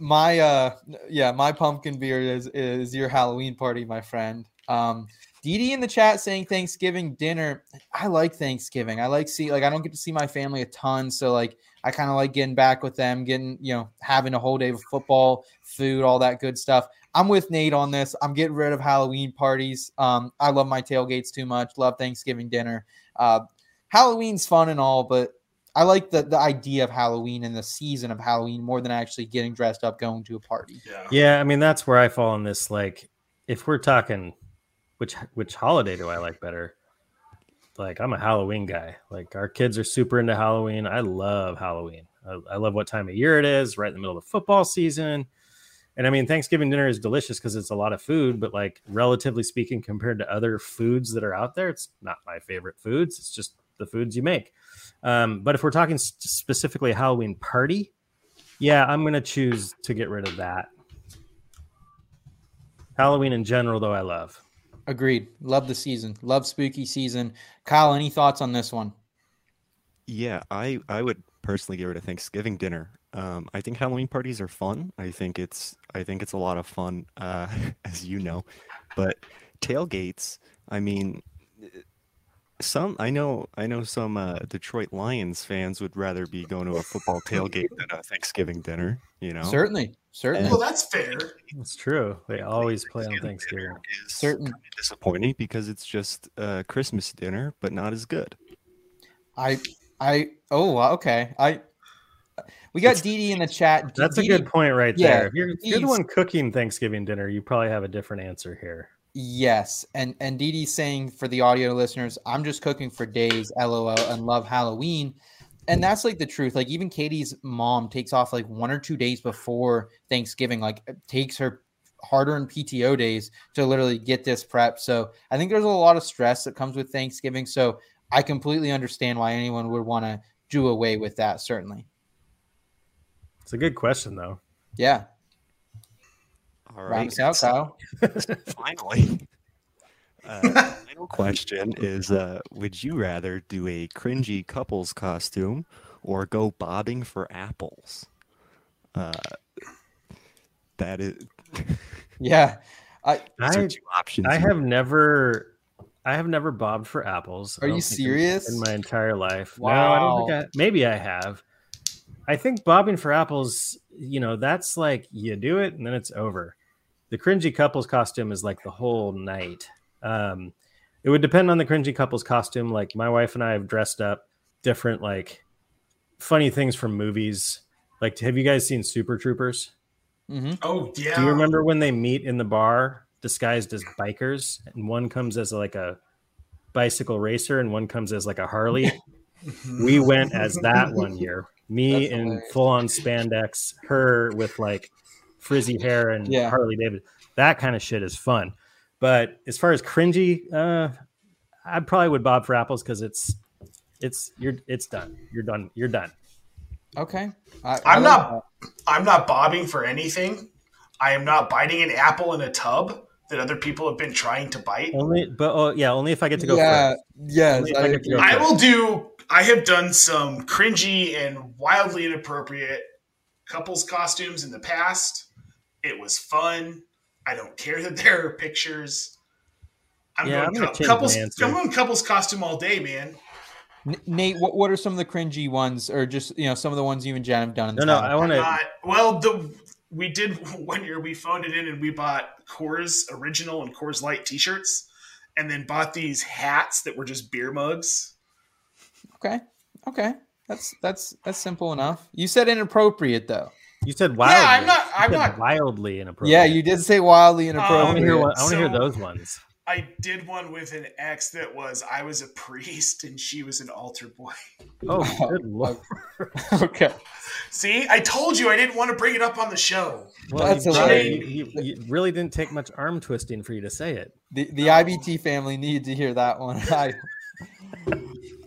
my uh yeah my pumpkin beer is is your halloween party my friend um Didi in the chat saying Thanksgiving dinner. I like Thanksgiving. I like see like I don't get to see my family a ton, so like I kind of like getting back with them, getting you know having a whole day of football, food, all that good stuff. I'm with Nate on this. I'm getting rid of Halloween parties. Um, I love my tailgates too much. Love Thanksgiving dinner. Uh, Halloween's fun and all, but I like the the idea of Halloween and the season of Halloween more than actually getting dressed up going to a party. Yeah. Yeah, I mean that's where I fall on this. Like, if we're talking, which which holiday do I like better? Like, I'm a Halloween guy. Like, our kids are super into Halloween. I love Halloween. I, I love what time of year it is. Right in the middle of the football season. And I mean, Thanksgiving dinner is delicious because it's a lot of food, but like relatively speaking, compared to other foods that are out there, it's not my favorite foods. It's just the foods you make. Um, but if we're talking specifically Halloween party, yeah, I'm going to choose to get rid of that. Halloween in general, though, I love. Agreed. Love the season. Love spooky season. Kyle, any thoughts on this one? Yeah, I I would personally get rid of Thanksgiving dinner. Um, I think Halloween parties are fun. I think it's I think it's a lot of fun, uh, *laughs* as you know. But tailgates, I mean, some I know I know some uh, Detroit Lions fans would rather be going to a football tailgate *laughs* than a Thanksgiving dinner. You know, certainly, certainly. Well, that's fair. It's true. They always play on Thanksgiving. Is Certain. disappointing because it's just a Christmas dinner, but not as good. I I oh okay. I we got Didi in the chat. That's Didi, a good point right yeah, there. If you're, if you're the one cooking Thanksgiving dinner, you probably have a different answer here. Yes, and and Didi's saying for the audio listeners, I'm just cooking for days, lol, and love Halloween. And that's like the truth. Like even Katie's mom takes off like one or two days before Thanksgiving, like uh, takes her hard-earned PTO days to literally get this prep. So I think there's a lot of stress that comes with Thanksgiving. So I completely understand why anyone would want to do away with that. Certainly. It's a good question, though. Yeah. All Round right, out, Kyle. finally. Uh, *laughs* final question is: uh, Would you rather do a cringy couples costume or go bobbing for apples? Uh, that is. *laughs* Yeah. I those I- two options. I here. have never, I have never bobbed for apples. Are you don't think in- serious? In my entire life, no, I don't think Wow. I. Maybe I have. I think bobbing for apples, you know, that's like you do it and then it's over. The cringy couples costume is like the whole night. Um, it would depend on the cringy couples costume. Like my wife and I have dressed up different, like funny things from movies. Like, have you guys seen Super Troopers? Mm-hmm. Oh yeah. Do you remember when they meet in the bar disguised as bikers and one comes as like a bicycle racer and one comes as like a Harley? *laughs* we went as that one year. Me That's in full on spandex, her with like frizzy hair and Yeah. Harley David. That kind of shit is fun. But as far as cringy, uh, I probably would bob for apples because it's it's you're it's done. You're done. You're done. Okay. I, I'm not. I'm not bobbing for anything. I am not biting an apple in a tub that other people have been trying to bite. Only, but oh yeah, only if I get to go Yeah. first. Yes. I I go I first. will do. I have done some cringy and wildly inappropriate couples costumes in the past. It was fun. I don't care that *laughs* there are pictures. I'm Yeah, I'm going gonna couples. I'm going couples costume all day, man. Nate, what, what are some of the cringy ones, or just you know some of the ones you and Jen have done? In No, no. I want to. Not well. The we did *laughs* one year. We phoned it in and we bought Coors Original and Coors Light T-shirts, and then bought these hats that were just beer mugs. Okay, okay, that's that's that's simple enough. You said inappropriate though. You said wildly. Yeah, I'm not. I'm not. wildly inappropriate. Yeah, you did say wildly I want to inappropriate. hear. One, I want to hear um, So- those ones. I did one with an ex that was I was a priest and she was an altar boy. Oh, good *laughs* lord. *laughs* okay, See, I told you I didn't want to bring it up on the show. Well, That's you, brought you, you, you really didn't take much arm twisting for you to say it. the the IBT family needed to hear that one. *laughs* I,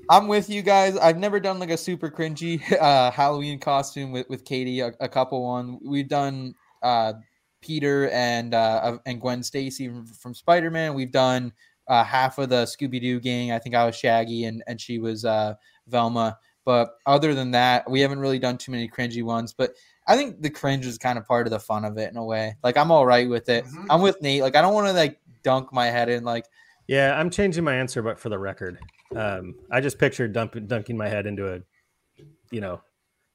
I'm with you guys. I've never done like a super cringy *laughs* uh, Halloween costume with with Katie. A, a couple one. We've done uh, Peter and uh, and Gwen Stacy from, from Spider Man. We've done uh, half of the Scooby Doo gang. I think I was Shaggy and and she was uh, Velma. But other than that, we haven't really done too many cringy ones. But I think the cringe is kind of part of the fun of it in a way. Like I'm all right with it. Mhm. I'm with Nate. Like I don't want to like dunk my head in like Yeah, I'm changing my answer, but for the record, um, I just pictured dump, dunking my head into a, you know,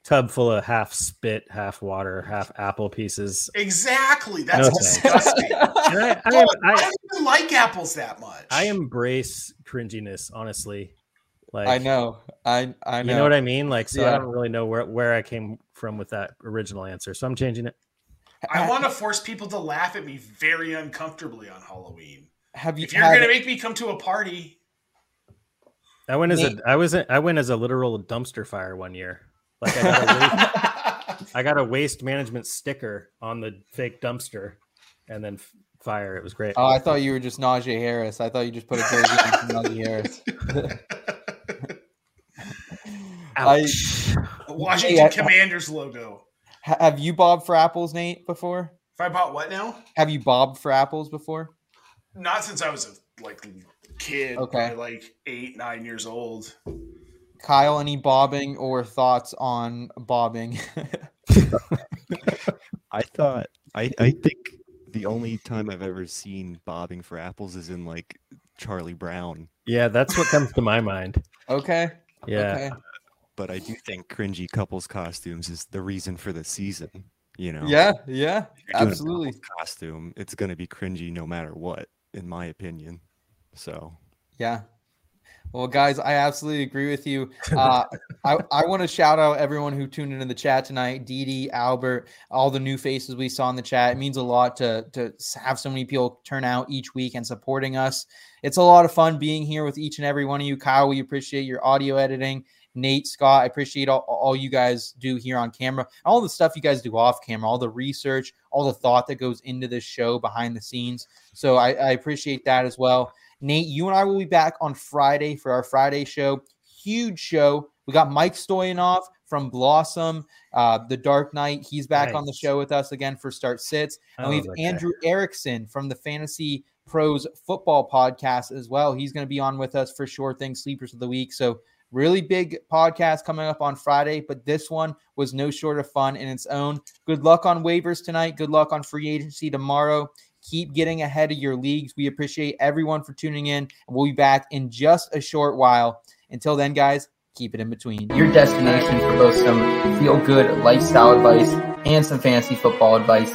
tub full of half spit, half water, half apple pieces. Exactly. That's No disgusting. *laughs* And I, I, I, I, don't even like apples that much. I embrace cringiness, honestly. Like I know. I I know. You know what I mean? Like, so Yeah. I don't really know where, where I came from with that original answer. So I'm changing it. I want to force people to laugh at me very uncomfortably on Halloween. Have you If you're had- gonna make me come to a party, I went as Nate- a I was a, I went as a literal dumpster fire one year. Like I got a waste, *laughs* I got a waste management sticker on the fake dumpster, and then f- fire. It was great. Oh, I thought you were just Najee Harris. I thought you just put a jersey on Najee Harris. *laughs* I, Washington Hey, I- Commanders logo. have you bobbed for apples, Nate, before? If I bought what now? Have you bobbed for apples before? Not since I was a like kid. Okay. like eight, nine years old. Kyle, any bobbing or thoughts on bobbing? *laughs* I thought I I think the only time I've ever seen bobbing for apples is in like Charlie Brown. Yeah, that's what comes to my mind. okay. Yeah. Okay. But I do think cringy couples costumes is the reason for the season. You know, Yeah. Yeah. If you're doing Absolutely. couples costume, it's gonna be cringy no matter what, in my opinion. So Yeah. Well, guys, I absolutely agree with you. *laughs* Uh, I, I want to shout out everyone who tuned into the chat tonight. Dee Dee, Albert, all the new faces we saw in the chat. It means a lot to, to have so many people turn out each week and supporting us. It's a lot of fun being here with each and every one of you. Kyle, we appreciate your audio editing. Nate, Scott, I appreciate all, all you guys do here on camera, all the stuff you guys do off camera, all the research, all the thought that goes into this show behind the scenes. So I, I appreciate that as well. Nate, you and I will be back on Friday for our Friday show. Huge show. We got Mike Stoyanov from Blossom, uh, The Dark Knight. He's back on the show with us again for Start Sits. And we have guy. Andrew Erickson from the Fantasy Pros Football Podcast as well. He's going to be on with us for Sure Thing Sleepers of the Week. So, really big podcast coming up on Friday, but this one was no short of fun in its own. Good luck on waivers tonight. Good luck on free agency tomorrow. Keep getting ahead of your leagues. We appreciate everyone for tuning in, we'll be back in just a short while. Until then, guys, keep it in between. Your destination for both some feel good lifestyle advice and some fantasy football advice.